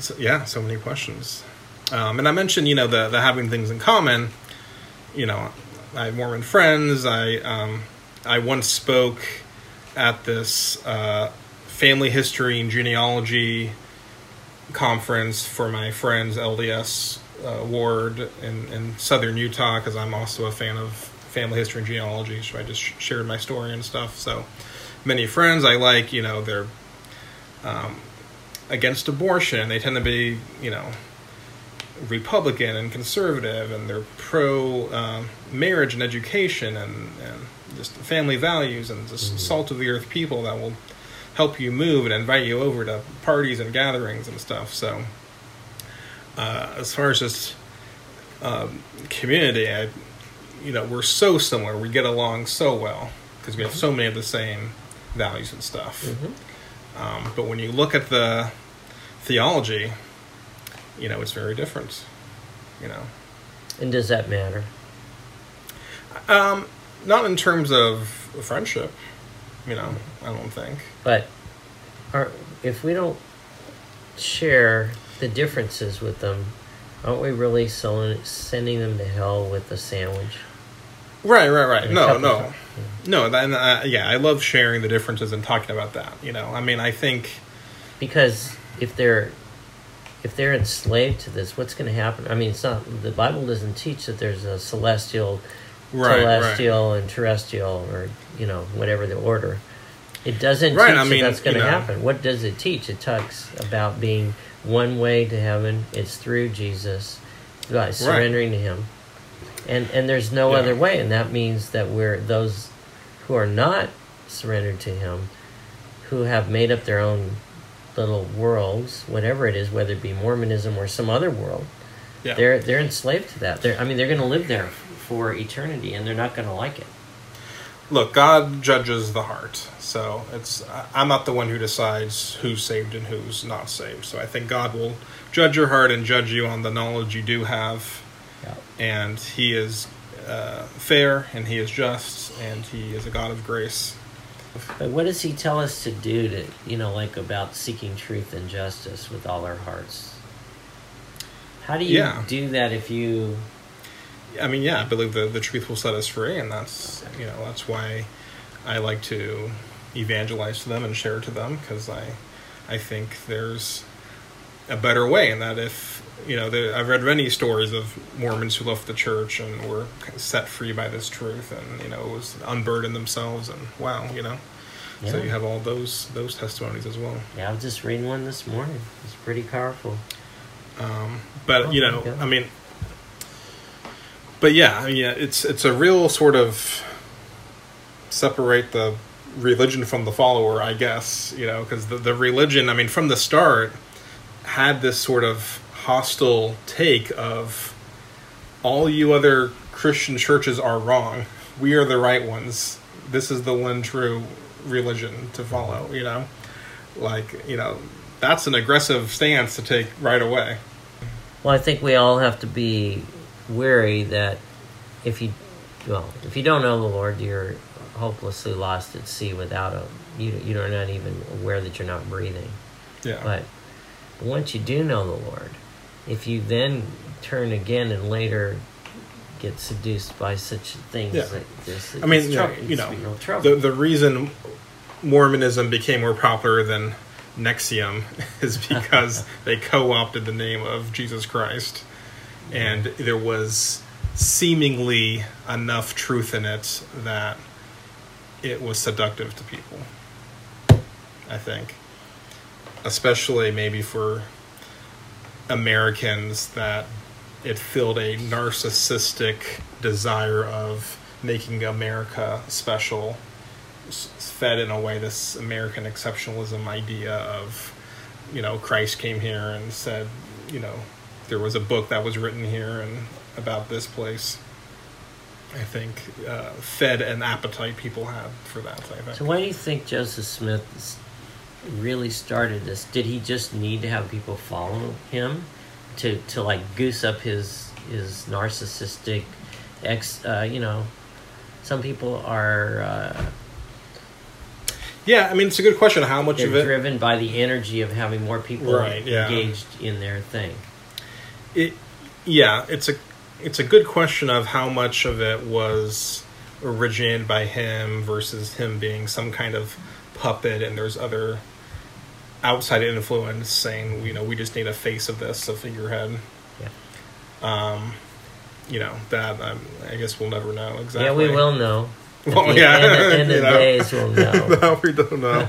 So, yeah, so many questions. Um, and I mentioned, you know, the the having things in common. You know, I have Mormon friends. I um, I once spoke at this uh, family history and genealogy conference for my friends LDS uh, ward in, in southern Utah because I'm also a fan of family history and genealogy. So I just sh- shared my story and stuff. So many friends I like, you know, they're um, against abortion. They tend to be, you know, Republican and conservative, and they're pro um, marriage and education and, and just family values and just salt of the earth people that will help you move and invite you over to parties and gatherings and stuff. So, uh, as far as just um, community, I, you know, we're so similar. We get along so well because we have so many of the same values and stuff. Mm-hmm. Um, but when you look at the theology, you know, it's very different. You know, And does that matter? um, not in terms of friendship. You know, I don't think. But are, if we don't share the differences with them, aren't we really selling, sending them to hell with a sandwich? Right, right, right. No, no, of- no. Then, uh, yeah, I love sharing the differences and talking about that. You know, I mean, I think. Because if they're if they're enslaved to this, what's going to happen? I mean, it's not the Bible doesn't teach that there's a celestial, Right, right. celestial, and terrestrial, or you know whatever the order. It doesn't Right, teach I mean, that that's going to you know. happen. What does it teach? It talks about being one way to heaven. It's through Jesus, by surrendering to Him, and and there's no Yeah. other way. And that means that we're those who are not surrendered to Him, who have made up their own little worlds, whatever it is, whether it be Mormonism or some other world. Yeah. They're they're enslaved to that. They're I mean they're going to live there for eternity, and they're not going to like it. Look, God judges the heart. So it's I'm not the one who decides who's saved and who's not saved. So I think God will judge your heart and judge you on the knowledge you do have. Yeah. And He is uh, fair and He is just and He is a God of grace. But what does he tell us to do to you know like about seeking truth and justice with all our hearts? How do you Yeah. do that if you I mean, yeah, I believe the the truth will set us free, and that's you know that's why I like to evangelize to them and share to them because I I think there's a better way, and that if you know there, I've read many stories of Mormons who left the church and were set free by this truth, and you know it was unburdened themselves, and wow, you know. So you have all those those testimonies as well. Yeah, I was just reading one this morning. It's pretty powerful. Um, but Oh, you know. I mean, but yeah, I mean, yeah, it's it's a real sort of separate the religion from the follower, I guess. You know, because the the religion, I mean, from the start, had this sort of hostile take of all you other Christian churches are wrong. We are the right ones. This is the one true religion to follow. You know, like you know, that's an aggressive stance to take right away. Well, I think we all have to be wary that if you, well, if you don't know the Lord, you're hopelessly lost at sea without Him. You you're not even aware that you're not breathing. Yeah. But once you do know the Lord, if you then turn again and later get seduced by such things Yeah. like this, I mean, it's you know, it's you know, real trouble. the the reason Mormonism became more popular than NXIVM is because they co-opted the name of Jesus Christ, and there was seemingly enough truth in it that it was seductive to people. I think, especially maybe for Americans, that it filled a narcissistic desire of making America special, fed in a way this American exceptionalism idea of, you know, Christ came here and said, you know, there was a book that was written here and about this place. I think uh, fed an appetite people had for that. I think. So why do you think Joseph Smith really started this? Did he just need to have people follow him to to like goose up his his narcissistic ex? Uh, you know, some people are uh, yeah, I mean it's a good question. How much of it? driven by the energy of having more people Right, yeah. engaged in their thing. It yeah it's a it's a good question of how much of it was originated by him versus him being some kind of puppet and there's other outside influence saying you know we just need a face of this a figurehead Yeah. um you know that um, i guess we'll never know exactly Yeah, we will know. Well, the yeah, end, end you of know. days, we'll know. no, we don't know.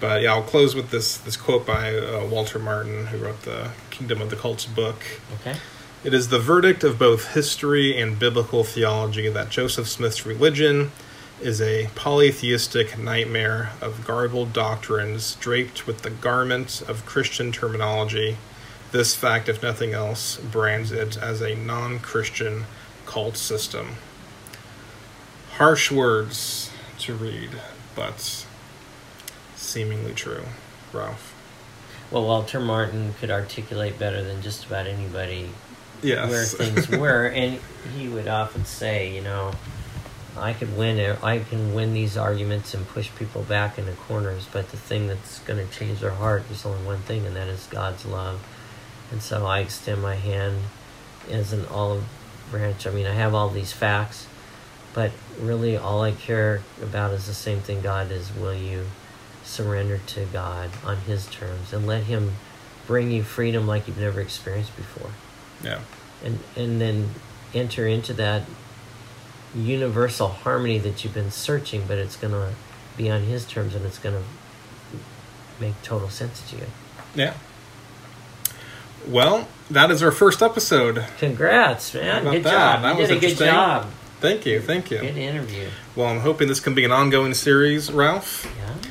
but yeah, I'll close with this this quote by uh, Walter Martin, who wrote the Kingdom of the Cults book. Okay. It is the verdict of both history and biblical theology that Joseph Smith's religion is a polytheistic nightmare of garbled doctrines draped with the garment of Christian terminology. This fact, if nothing else, brands it as a non Christian cult system. Harsh words to read, but seemingly true. Ralph. Well, Walter Martin could articulate better than just about anybody Yes. where things were, and he would often say, you know, I could win it. I can win these arguments and push people back into corners, but the thing that's going to change their heart is only one thing, and that is God's love. And so I extend my hand as an olive branch. I mean, I have all these facts, but really all I care about is the same thing God is. Will you surrender to God on His terms and let Him bring you freedom like you've never experienced before? yeah. and and then enter into that universal harmony that you've been searching but it's going to be on his terms and it's going to make total sense to you Yeah. Well, that is our first episode. congrats man good that? job That you was did a good job Thank you, thank you. good interview Well, I'm hoping this can be an ongoing series, Ralph. yeah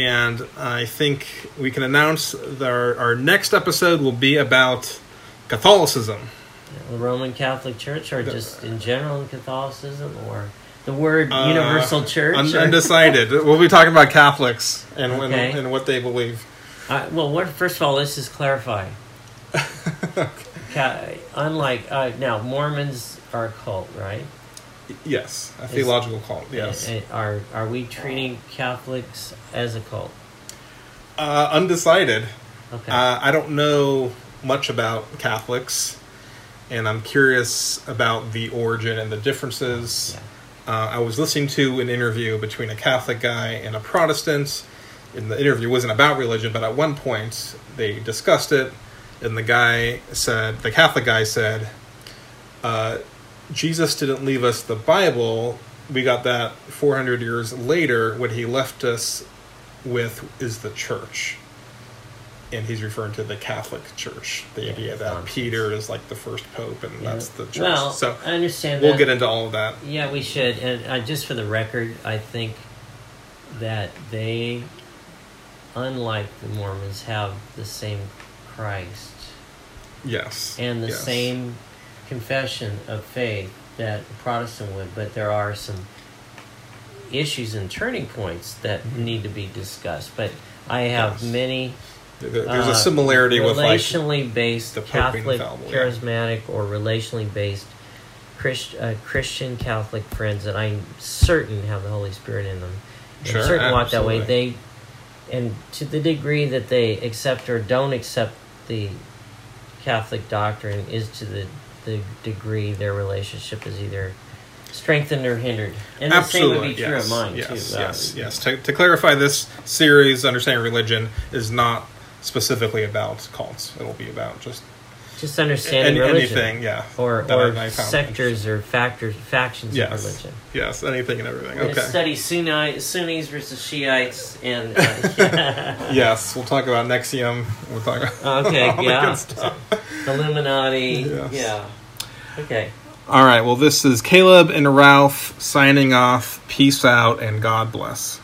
And I think we can announce that our, our next episode will be about Catholicism. the roman catholic church or just in general in catholicism or the word Uh, universal church Un- undecided. we'll be talking about Catholics and, and- Okay. and, what they believe. Uh, well what first of all let's just clarify Ca- unlike uh, now mormons are a cult right Yes, a theological cult. Yes. Are are we treating Catholics as a cult? Uh, undecided. Okay. Uh, I don't know much about Catholics, and I'm curious about the origin and the differences. Yeah. Uh, I was listening to an interview between a Catholic guy and a Protestant, and the interview wasn't about religion, but at one point they discussed it, and the guy said, the Catholic guy said, uh, Jesus didn't leave us the Bible. We got that 400 years later. What he left us with is the church. And he's referring to the Catholic Church. The Yeah, idea that nonsense. Peter is like the first pope, and Yeah. that's the church. Well, so I understand we'll that. get into all of that. Yeah, we should. And uh, just for the record, I think that they, unlike the Mormons, have the same Christ Yes. and the yes. same confession of faith that the Protestant would, but there are some issues and turning points that need to be discussed. But I have Yes. many There- There's a uh, similarity with like relationally based the Catholic, charismatic, or relationally based Christ, uh, Christian Catholic friends that I'm certain have the Holy Spirit in them. And Sure, certain walk that way. They, and to the degree that they accept or don't accept the Catholic doctrine, is to the the degree their relationship is either strengthened or hindered. And the same would be true yes, of mine yes, too. Uh, Yes, yes. To, to clarify, this series, understanding religion, is not specifically about cults. It'll be about just Just understanding Any, religion. anything, yeah. Or, or sectors or factors, factions Yes. of religion. Yes, anything and everything. We're Okay. study Sunni, Sunnis versus Shiites and. Uh, Yes, we'll talk about NXIVM. We'll talk about Okay, yeah. Illuminati. Yes. Yeah. Okay. All right. Well, this is Caleb and Ralph signing off. Peace out and God bless.